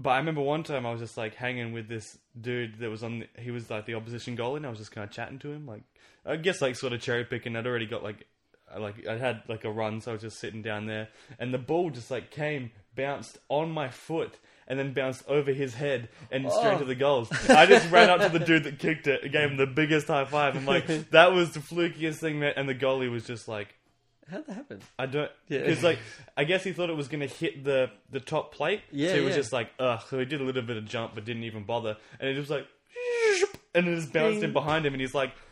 But I remember one time I was just like hanging with this dude that was on. The, he was like the opposition goalie, and I was just kind of chatting to him, like I guess like sort of cherry picking. I'd already got like I like I had like a run, so I was just sitting down there, and the ball just like came, bounced on my foot, and then bounced over his head and straight Oh. to the goals. I just ran up to the dude that kicked it and gave him the biggest high five. I'm like, that was the flukiest thing, that, and the goalie was just like. How'd that happen? I don't Yeah. because like I guess he thought it was gonna hit the the top plate. Yeah, so he was yeah. just like ugh. So he did a little bit of jump, but didn't even bother, and it was like, and it just bounced in behind him, and he's like.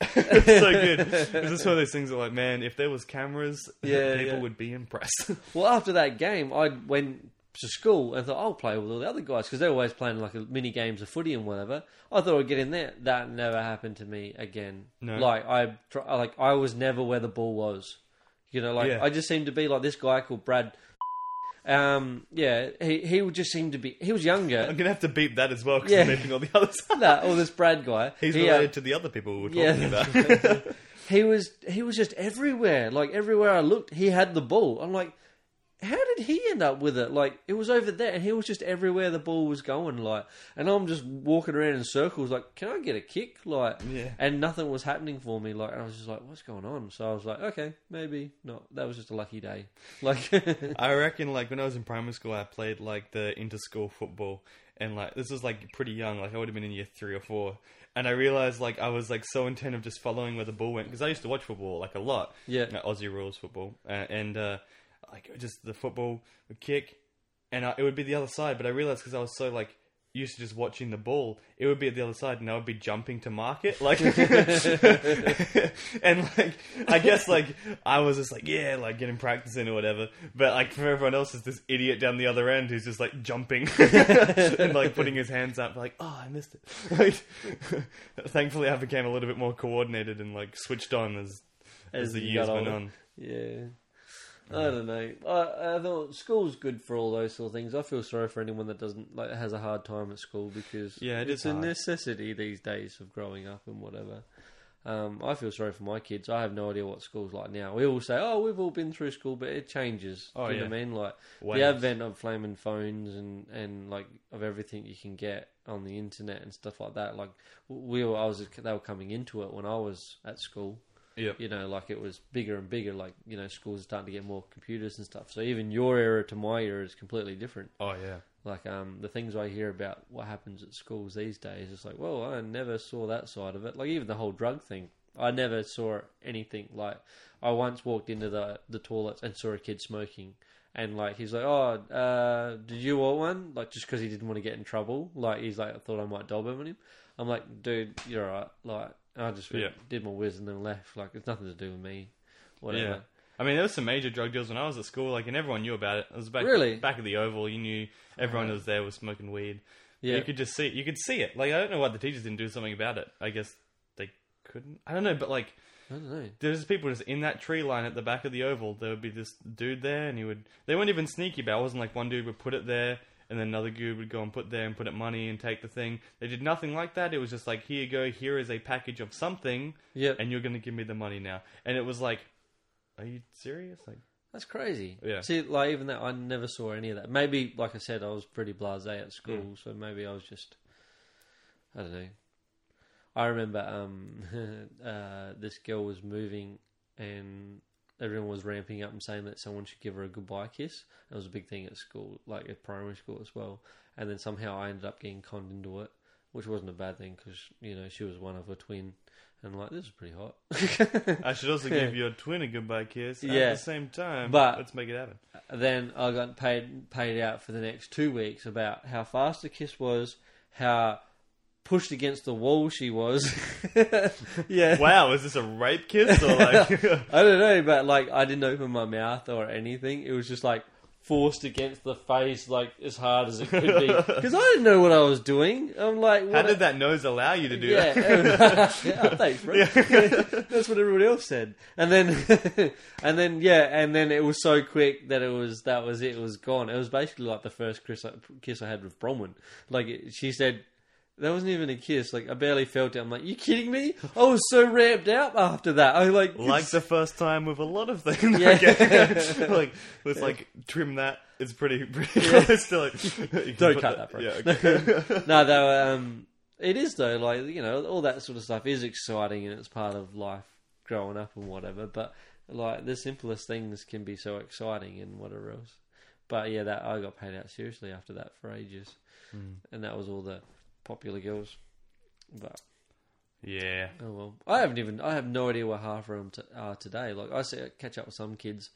it's so good. It's just one of those things that, like, man, if there was cameras, Yeah, people yeah. would be impressed. Well, after that game, I went to school and thought I'll play with all the other guys because they're always playing like a mini games of footy and whatever. I thought I'd get in there. That never happened to me again. No. Like I, like I was never where the ball was. You know, like Yeah. I just seemed to be like this guy called Brad. Um, yeah, he he would just seem to be. He was younger. I'm gonna have to beep that as well because Yeah. I'm making all the others. that or this Brad guy. He's He, uh, related to the other people we were talking yeah. about. he was he was just everywhere. Like everywhere I looked, he had the ball. I'm like, how did he end up with it? Like it was over there, and he was just everywhere the ball was going. Like, and I'm just walking around in circles. Like, can I get a kick? Like, Yeah. and nothing was happening for me. Like, I was just like, what's going on? So I was like, okay, maybe not. That was just a lucky day. Like, I reckon, like when I was in primary school, I played like the inter-school football, and like this was like pretty young. Like I would have been in year three or four, and I realized like I was like so intent of just following where the ball went because I used to watch football like a lot. Yeah. like, Aussie rules football, uh, and uh, like just the football would kick, and I, it would be the other side. But I realized because I was so like used to just watching the ball, it would be at the other side, and I would be jumping to mark it, like, and like I guess like I was just like yeah, like getting practice in or whatever. But like for everyone else, is this idiot down the other end who's just like jumping and like putting his hands up, like oh I missed it. Like, thankfully, I became a little bit more coordinated and like switched on as as, As the years went on. Yeah. I don't know. I, I thought school's good for all those sort of things. I feel sorry for anyone that doesn't like has a hard time at school because Yeah, it it's is a hard. necessity these days of growing up and whatever. Um, I feel sorry for my kids. I have no idea what school's like now. We all say, "Oh, we've all been through school," but it changes. Oh, Do you know yeah. what I mean? Like Waves. the advent of flaming phones and and like of everything you can get on the internet and stuff like that. Like we were, I was, they were coming into it when I was at school Yep. you know, like it was bigger and bigger. Like you know, schools are starting to get more computers and stuff. So even your era to my era is completely different. Oh yeah. Like um, the things I hear about what happens at schools these days, it's like, well, I never saw that side of it. Like even the whole drug thing, I never saw anything like. I once walked into the the toilets and saw a kid smoking. And like he's like, oh, uh, did you want one? Like just because he didn't want to get in trouble. Like he's like, I thought I might dob him on him. I'm like, dude, you're alright. Like I just Yeah. did my whiz and then left. Like it's nothing to do with me. Whatever. Yeah. I mean, there was some major drug deals when I was at school, like, and everyone knew about it. It was back Really? back at the Oval. You knew everyone that was there was smoking weed. Yeah. You could just see, you could see it. Like, I don't know why the teachers didn't do something about it. I guess they couldn't. I don't know, but like, I don't know. there's people just in that tree line at the back of the Oval. There would be this dude there, and he would. They weren't even sneaky about. it. It wasn't like one dude would put it there, and then another dude would go and put there and put it money and take the thing. They did nothing like that. It was just like, here you go. Here is a package of something, Yep. and you're going to give me the money now. And it was like, are you serious? Like. That's crazy. Yeah. See, like even that, I never saw any of that. Maybe, like I said, I was pretty blasé at school, Mm. so maybe I was just, I don't know. I remember um, uh, this girl was moving, and everyone was ramping up and saying that someone should give her a goodbye kiss. It was a big thing at school, like at primary school as well. And then somehow I ended up getting conned into it, which wasn't a bad thing because you know she was one of a twin, and like this is pretty hot. I should also give your twin a goodbye kiss at the same time. But- let's make it happen. then I got paid paid out for the next two weeks about how fast the kiss was, how pushed against the wall she was. yeah. Wow, is this a rape kiss or like? I don't know, but like I didn't open my mouth or anything. It was just like forced against the face, like as hard as it could be, because I didn't know what I was doing. I'm like, what How a- did that nose allow you to do yeah, that? yeah, thanks, bro. That's what everybody else said. And then, and then, yeah, and then it was so quick that it was that was it. It was gone. It was basically like the first kiss I, kiss I had with Bronwyn. Like it, she said. That wasn't even a kiss. Like I barely felt it. I'm like, you kidding me? I was so ramped up after that. I like, Like the first time with a lot of things. Yeah. Like let's like trim that. It's pretty pretty close to like. Don't cut that, bro. Yeah. Okay. no, though, um, it is though. Like you know, all that sort of stuff is exciting and it's part of life growing up and whatever. But like the simplest things can be so exciting and whatever else. But yeah, that I got paid out seriously after that for ages, and that was all the popular girls. But yeah. oh well, I haven't even. I have no idea where half of them t- are today. Like I see, catch up with some kids.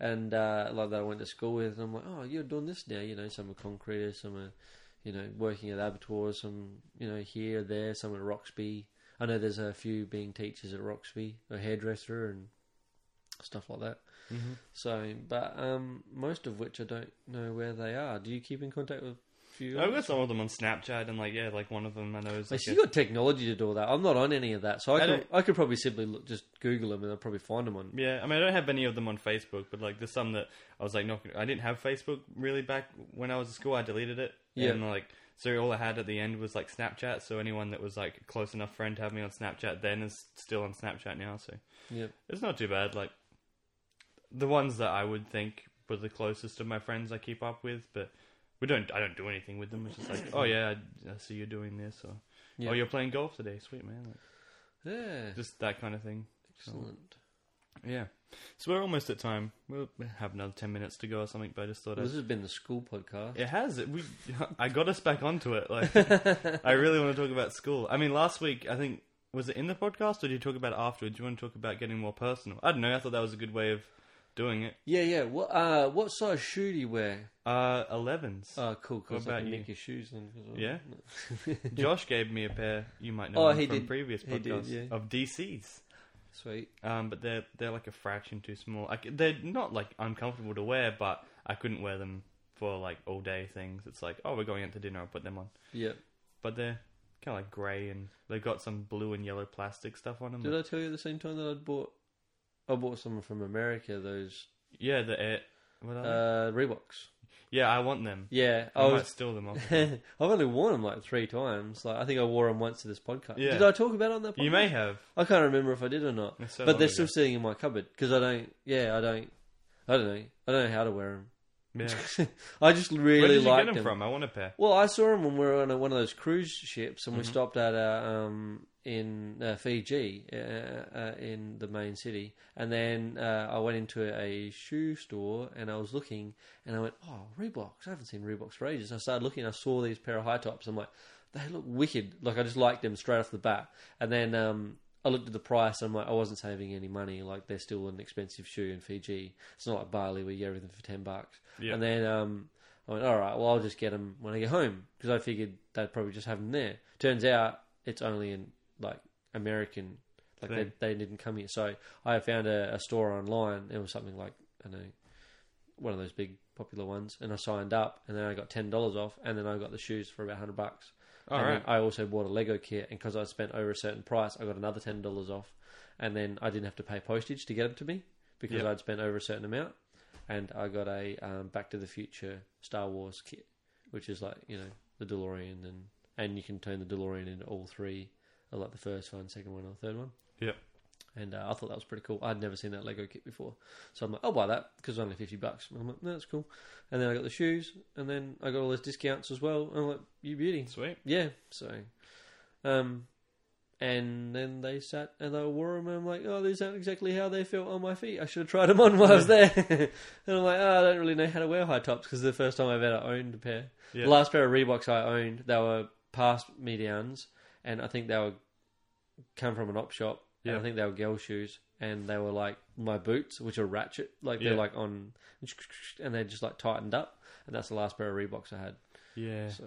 And uh, like that I went to school with, and I'm like, oh, you're doing this now. You know, some are concrete, some are you know, working at abattoirs, some, you know, here, there, some at Roxby. I know there's a few being teachers at Roxby, a hairdresser and stuff like that. Mm-hmm. So, but um, most of which I don't know where they are. Do you keep in contact with few? I've got some of them on Snapchat, and like yeah, like one of them I know is Like, like so a- you got technology to do all that. I'm not on any of that, so I, I could don't- I could probably simply look, just Google them and I'll probably find them on. Yeah, I mean, I don't have any of them on Facebook, but like, there's some that I was like, not. I didn't have Facebook really back when I was at school. I deleted it, Yeah. and like, so all I had at the end was like Snapchat. So anyone that was like a close enough friend to have me on Snapchat then is still on Snapchat now. So Yep. it's not too bad. Like the ones that I would think were the closest of my friends I keep up with, but we don't. I don't do anything with them. It's just like, oh yeah, I, I see you're doing this, or oh, Yeah. oh you're playing golf today, sweet man. Like, Yeah. just that kind of thing. Excellent. Yeah. So we're almost at time. We'll have another ten minutes to go or something. But I just thought Well, I'd this has been the school podcast. it has. It, we, I got us back onto it. Like, I really want to talk about school. I mean, last week I think was it in the podcast, or did you talk about it afterwards? Do you want to talk about getting more personal? I don't know. I thought that was a good way of doing it. Yeah, yeah. What uh, what size shoe do you wear? Uh, 11s. Oh, cool. Cause What I about can you? your shoes. Then, 'cause I- Yeah? Josh gave me a pair. You might know Oh, them he from did. previous He did, yeah. of DCs. Sweet. Um, but they're they're like a fraction too small. Like they're not like uncomfortable to wear, but I couldn't wear them for like all day things. It's like, oh, we're going out to dinner. I'll put them on. Yeah. But they're kind of like grey and they've got some blue and yellow plastic stuff on them. Did I tell you at the same time that I'd bought? I bought some from America. Those Yeah, the air. What are they? uh, Reeboks. yeah, I want them. Yeah, I, I might was. steal them off. I've only worn them like three times. Like I think I wore them once to this podcast. Yeah. Did I talk about it on that? Podcast? you may have. I can't remember if I did or not. So but long they're ago. still sitting in my cupboard because I don't. Yeah, I don't. I don't know. I don't know how to wear them. Yeah. I just really Where did you like get them them. from? I want a pair. Well, I saw them when we were on a, one of those cruise ships, and we Mhm. stopped at uh, um, in uh, Fiji, uh, uh, in the main city, and then uh, I went into a shoe store and I was looking, and I went, "Oh, Reeboks! I haven't seen Reeboks for ages." I started looking, I saw these pair of high tops. I'm like, they look wicked. Like I just liked them straight off the bat, and then. Um, I looked at the price. I'm like, I wasn't saving any money. Like, they're still an expensive shoe in Fiji. It's not like Bali where you get everything for ten bucks. Yeah. And then um, I went, all right, well, I'll just get them when I get home because I figured they'd probably just have them there. Turns out it's only in like American, like they, they didn't come here. So I found a, a store online. It was something like I don't know, one of those big popular ones, and I signed up, and then I got ten dollars off, and then I got the shoes for about hundred bucks. All and right. I also bought a Lego kit, and because I spent over a certain price, I got another ten dollars off, and then I didn't have to pay postage to get them to me because Yeah. I'd spent over a certain amount, and I got a um, Back to the Future Star Wars kit, which is like you know the DeLorean, and and you can turn the DeLorean into all three, or like the first one, second one, or third one. Yeah. And uh, I thought that was pretty cool. I'd never seen that Lego kit before, so I'm like, I'll buy that because it's only fifty bucks. And I'm like, no, that's cool. And then I got the shoes, and then I got all those discounts as well. And I'm like, you beauty. Sweet. Yeah, so, um, and then they sat and they wore them, and I'm like, oh, these aren't exactly how they felt on my feet. I should have tried them on while I was there. and I'm like, oh, I don't really know how to wear high tops because the first time I've ever owned a pair. Yeah. The last pair of Reeboks I owned, they were past me downs, and I think they were come from an op shop. And Yeah. I think they were girl shoes, and they were like my boots, which are ratchet, like they're Yeah. like on, and they're just like tightened up. And that's the last pair of Reeboks I had. Yeah. So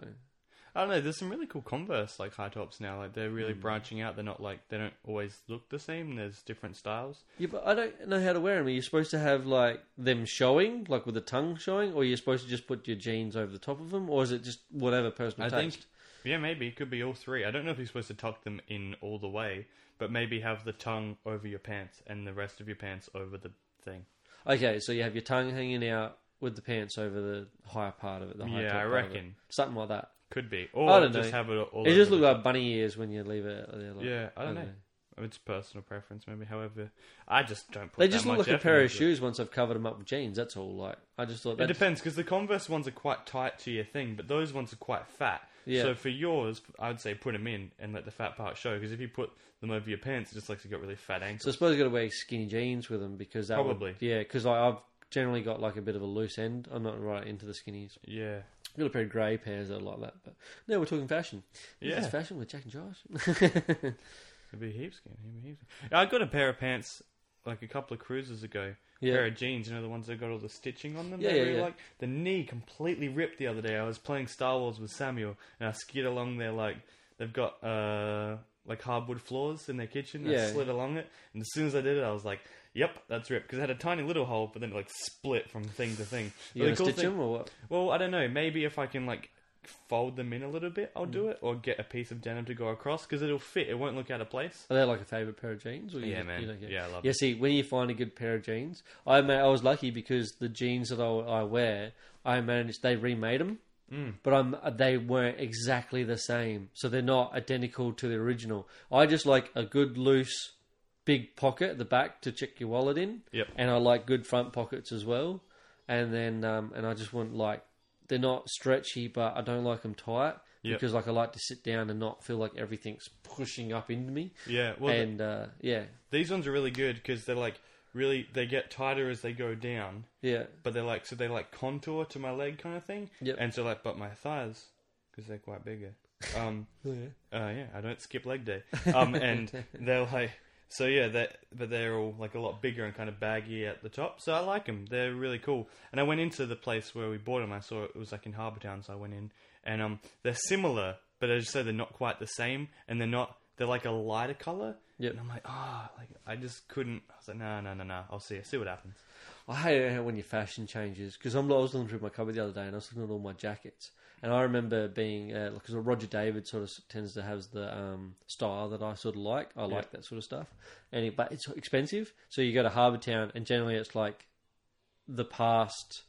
I don't know. There's some really cool Converse like high tops now. Like they're really Mm. branching out. They're not like they don't always look the same. There's different styles. Yeah, but I don't know how to wear them. Are you supposed to have like them showing, like with the tongue showing, or are you supposed to just put your jeans over the top of them, or is it just whatever personal I taste? think Yeah, maybe it could be all three. I don't know if you're supposed to tuck them in all the way, but maybe have the tongue over your pants and the rest of your pants over the thing. Okay, so you have your tongue hanging out with the pants over the higher part of it. The yeah, top I part of it. reckon something like that. could be. Or I don't just know. have it all. it just over look the like bunny ears when you leave it. there, like- Yeah, I don't know. It's personal preference, maybe. However, I just don't put. They that just look much like a effort pair of into it. shoes once I've covered them up with jeans. That's all. Like I just thought It depends because the Converse ones are quite tight to your thing, but those ones are quite fat. Yeah. So for yours, I'd say put them in and let the fat part show. Because if you put them over your pants, it just looks like you got really fat ankles. So I suppose you got to wear skinny jeans with them because that would- Probably. yeah, because I've generally got like a bit of a loose end. I'm not right into the skinnies. yeah, I've got a pair of grey pairs that are like that. But no, we're talking fashion. yeah. It's fashion with Jack and Josh. It'd be heaps skinny. It'd be heaps. I got a pair of pants like a couple of cruises ago. Yeah. Pair of jeans, you know the ones that got all the stitching on them. Yeah, that yeah, really yeah. like. The knee completely ripped the other day. I was playing Star Wars with Samuel, and I skid along there like they've got uh like hardwood floors in their kitchen. I Yeah. slid along it, and as soon as I did it, I was like, "Yep, that's ripped." Because it had a tiny little hole, but then it like split from thing to thing. You gonna cool stitch thing- them or what? Well, I don't know. Maybe if I can like fold them in a little bit, I'll Mm. do it, or get a piece of denim to go across because it'll fit. It won't look out of place. Are they like a favourite pair of jeans? Or you Yeah, just- man. you don't? Yeah, I love Yeah, it. see, when you find a good pair of jeans, I ma- I was lucky because the jeans that I, I wear, I managed. They remade them, Mm. but I'm they weren't exactly the same, so they're not identical to the original. I just like a good loose, big pocket at the back to check your wallet in, Yep. and I like good front pockets as well. And then um, and I just want like they're not stretchy, but I don't like them tight. Yep. Because like I like to sit down and not feel like everything's pushing up into me, Yeah. Well, and uh, yeah, these ones are really good because they're like really they get tighter as they go down, yeah, but they're like so they like contour to my leg kind of thing. Yeah, And so like, but my thighs because they're quite bigger. Um. yeah. Uh, yeah, I don't skip leg day. Um, and they're like, So yeah, that but they're all like a lot bigger and kind of baggy at the top. So I like them. They're really cool. And I went into the place where we bought them. I saw it was like in Harbour Town, so I went in, and um, they're similar, but as you say, they're not quite the same, and they're not. They're like a lighter color. Yep. And I'm like, ah, like I just couldn't. I was like, no, no, no, no. I'll see. See what happens. I hate it when your fashion changes because I'm I was looking through my cupboard the other day and I was looking at all my jackets and I remember being because Roger David sort of tends to have the um, style that I sort of like. I like that sort of stuff, and it, but it's expensive. So you go to Harbour Town and generally it's like the past.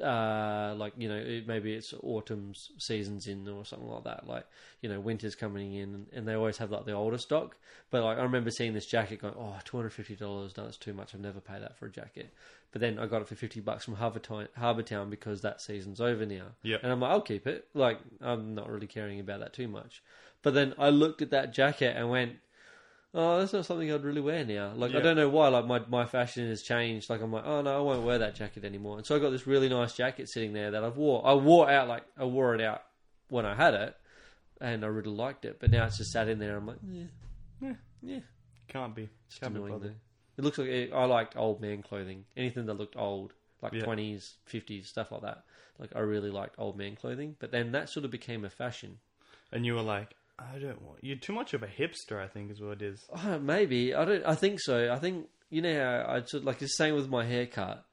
Uh, like you know, it, maybe it's autumn's seasons in or something like that. Like you know, winter's coming in, and they always have like the older stock. But like I remember seeing this jacket going, oh oh, two hundred fifty dollars. No, that's too much. I've never paid that for a jacket. But then I got it for fifty bucks from Harbour Town, Harbour Town because that season's over now. Yep. And I'm like, I'll keep it. Like I'm not really caring about that too much. But then I looked at that jacket and went, oh, that's not something I'd really wear now. Like I Yeah. don't know why. Like my my fashion has changed. Like I'm like, oh no, I won't wear that jacket anymore. And so I got this really nice jacket sitting there that I've wore. I wore out like I wore it out when I had it, and I really liked it. But now it's just sat in there. I'm like, yeah, Yeah. yeah. Can't be. It's Can't be annoying bothered. though. It looks like I liked old man clothing. Anything that looked old, like Yeah. twenties, fifties, stuff like that. Like I really liked old man clothing. But then that sort of became a fashion. And you were like, I don't want. You're too much of a hipster. I think is what it is. Oh, maybe I don't. I think so. I think you know how I sort like the same with my haircut.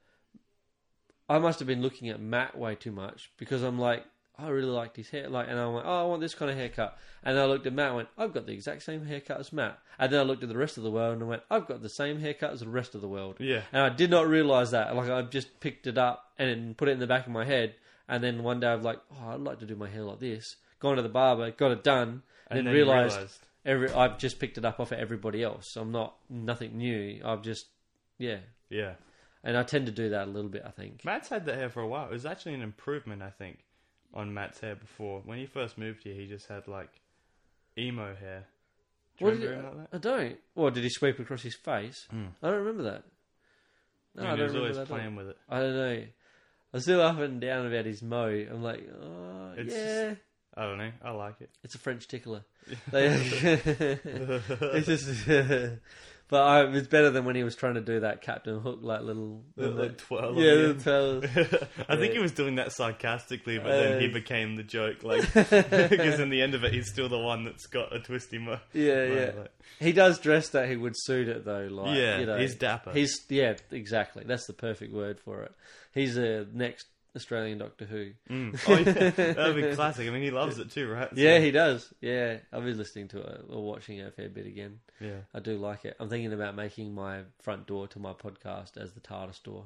I must have been looking at Matt way too much because I'm like, I really liked his hair. Like, and I went, oh, I want this kind of haircut. And I looked at Matt and went, I've got the exact same haircut as Matt. And then I looked at the rest of the world and I went, I've got the same haircut as the rest of the world. Yeah. And I did not realize that. Like, I just picked it up and put it in the back of my head. And then one day I was like, oh, I'd like to do my hair like this. Gone to the barber, got it done, and, then, then realized, realised. every I've just picked it up off of everybody else. I'm not nothing new. I've just yeah, Yeah. and I tend to do that a little bit. I think. Matt's had that hair for a while. It was actually an improvement, I think, on Matt's hair before. When he first moved here, he just had like emo hair. Do you What did he- like that? I don't. What did he sweep across his face? Hmm. I don't remember that. No, I I mean, he don't was remember always that. playing with it. I don't know. I'm still up and down about his mo. I'm like, oh It's yeah, I don't know. I like it. it's a French tickler. They- it's just, but I, it's better than when he was trying to do that Captain Hook like little, The- the twirl yeah, the twirls. I think he was doing that sarcastically, but then he Uh, became the joke. Like because in the end of it, he's still the one that's got a twisty mo. Yeah, yeah. like- He does dress that he would suit it though. Like, yeah, you know, he's dapper. He's yeah, exactly. That's the perfect word for it. He's a next Australian Doctor Who. Mm. Oh, yeah. That'd be classic. I mean, he loves it too, right? So- Yeah, he does. Yeah, I've been listening to it or watching it a fair bit again. yeah. I do like it. I'm thinking about making my front door to my podcast as the TARDIS door.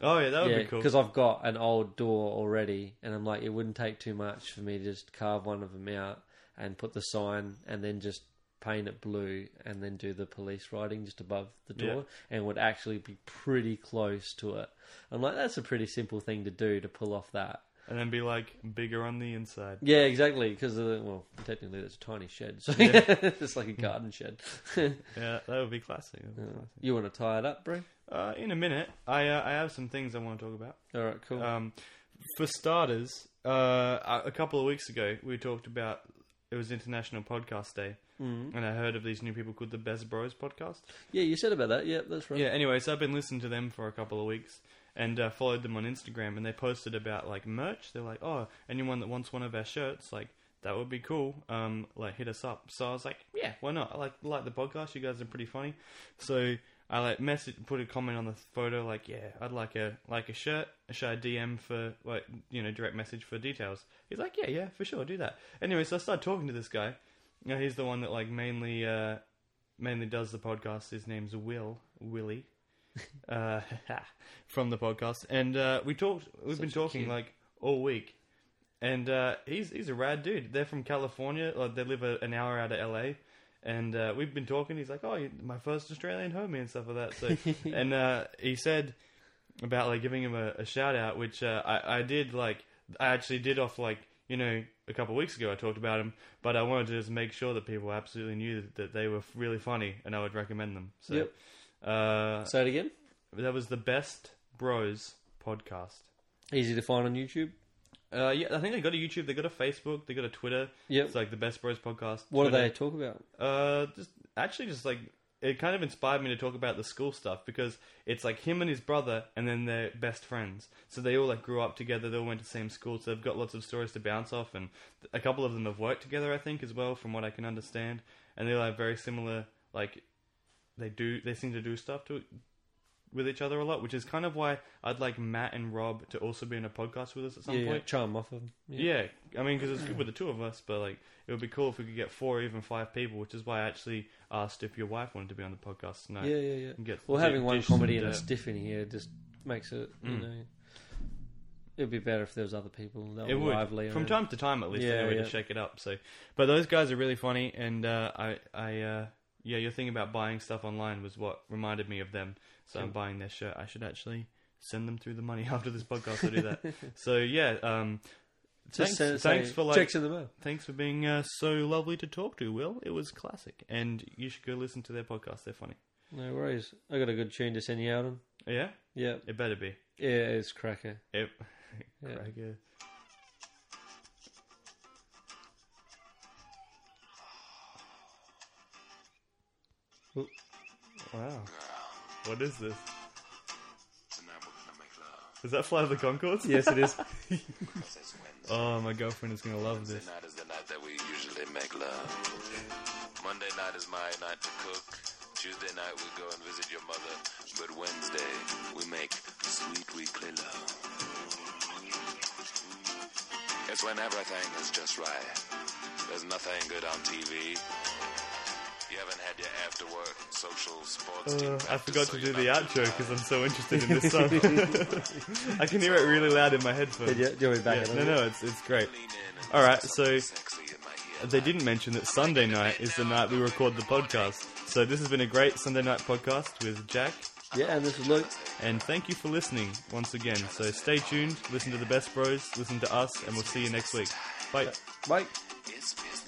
Oh yeah, that would yeah, be cool. because I've got an old door already, and I'm like, it wouldn't take too much for me to just carve one of them out and put the sign, and then just paint it blue, and then do the police writing just above the door, Yeah. and would actually be pretty close to it. I'm like, that's a pretty simple thing to do to pull off that. And then be like bigger on the inside. Yeah, exactly. Because well, technically, it's a tiny shed, so Yeah. it's like a garden shed. Yeah, that would be classic. Would be classic. you want to tie it up, bro? Uh, in a minute, I uh, I have some things I want to talk about. All right, cool. Um, for starters, uh, a couple of weeks ago, we talked about it was International Podcast Day, mm. and I heard of these new people called the Best Bros podcast. Yeah, you said about that. Yeah, that's right. Yeah. Anyway, so I've been listening to them for a couple of weeks and uh, followed them on Instagram, and they posted about like merch. They're like, "Oh, anyone that wants one of our shirts, like that would be cool. Um, like hit us up." So I was like, "Yeah, why not? I like like the podcast. You guys are pretty funny." So I like message put a comment on the photo like, "Yeah, I'd like a like a shirt. Should I DM for like you know direct message for details?" He's like, "Yeah, yeah, for sure, do that." Anyway, so I started talking to this guy. Know, he's the one that like mainly uh, mainly does the podcast. His name's Will Willie uh, from the podcast, and uh, we talked. We've been Such a talking cute- like all week, and uh, he's he's a rad dude. They're from California. Like they live a, an hour out of LA, and uh, we've been talking. He's like, "Oh, you- my first Australian homie and stuff like that." So, and uh, he said about like giving him a, a shout out, which uh, I I did like. I actually did off like you know a couple of weeks ago. I talked about them, but I wanted to just make sure that people absolutely knew that, that they were really funny, and I would recommend them. So. Yep. Uh, Say it again. that was the Best Bros podcast. Easy to find on YouTube. Uh, yeah, I think they got a YouTube, they got a Facebook, they got a Twitter. Yep. It's like the Best Bros podcast. What do they talk about? Uh, just actually just like it kind of inspired me to talk about the school stuff because it's like him and his brother, and then they're best friends. So they all like grew up together. They all went to the same school, so they've got lots of stories to bounce off. And a couple of them have worked together, I think, as well, from what I can understand. And they're like very similar. Like they do, they seem to do stuff to with each other a lot, which is kind of why I'd like Matt and Rob to also be in a podcast with us at some yeah, yeah, point. charm off of them. Yeah, I mean, because it's good with the two of us, but like it would be cool if we could get four or even five people, which is why I actually asked if your wife wanted to be on the podcast tonight. yeah, yeah, yeah. and get Well, having one comedy and a stiff in here just makes it, you Mm. know. It'd be better if there was other people that It were would lively. from time to time at least Yeah, anyway yeah. to shake it up. So, but those guys are really funny, and uh, I, I, uh, yeah, your thing about buying stuff online was what reminded me of them. So I'm buying their shirt. I should actually send them through the money after this podcast to do that. so yeah, um, thanks, send- thanks for like checks in the mail. Thanks for being uh, so lovely to talk to, Will. It was classic. And you should go listen to their podcast. They're funny. No worries. I got a good tune to send you out on. Yeah? Yeah, It better be. yeah, it's cracker. It, Yeah. Cracker. Wow. What is this? Tonight we're gonna make love. Is that Flight of the Conchords? Yes, it is. Cause it's Wednesday. Oh, my girlfriend is going to love this. Wednesday night is the night that we usually make love. Monday night is my night to cook. Tuesday night we go and visit your mother. But Wednesday we make sweet weekly love. It's when everything is just right. There's nothing good on TV. You haven't had your after work social sports team Uh, I forgot so to do the not outro because I'm so interested in this song. I can hear it really loud in my headphones. Did you, do you want me back Yeah, it no, up? no, it's it's great. Lean in and All right, so something sexy in my ear. They didn't mention that Sunday night is the night we record the podcast. So this has been a great Sunday night podcast with Jack, Yeah, and this is Luke. and thank you for listening once again. So stay tuned, listen to the best bros, listen to us, and we'll see you next week. Bye. Bye. It's busy.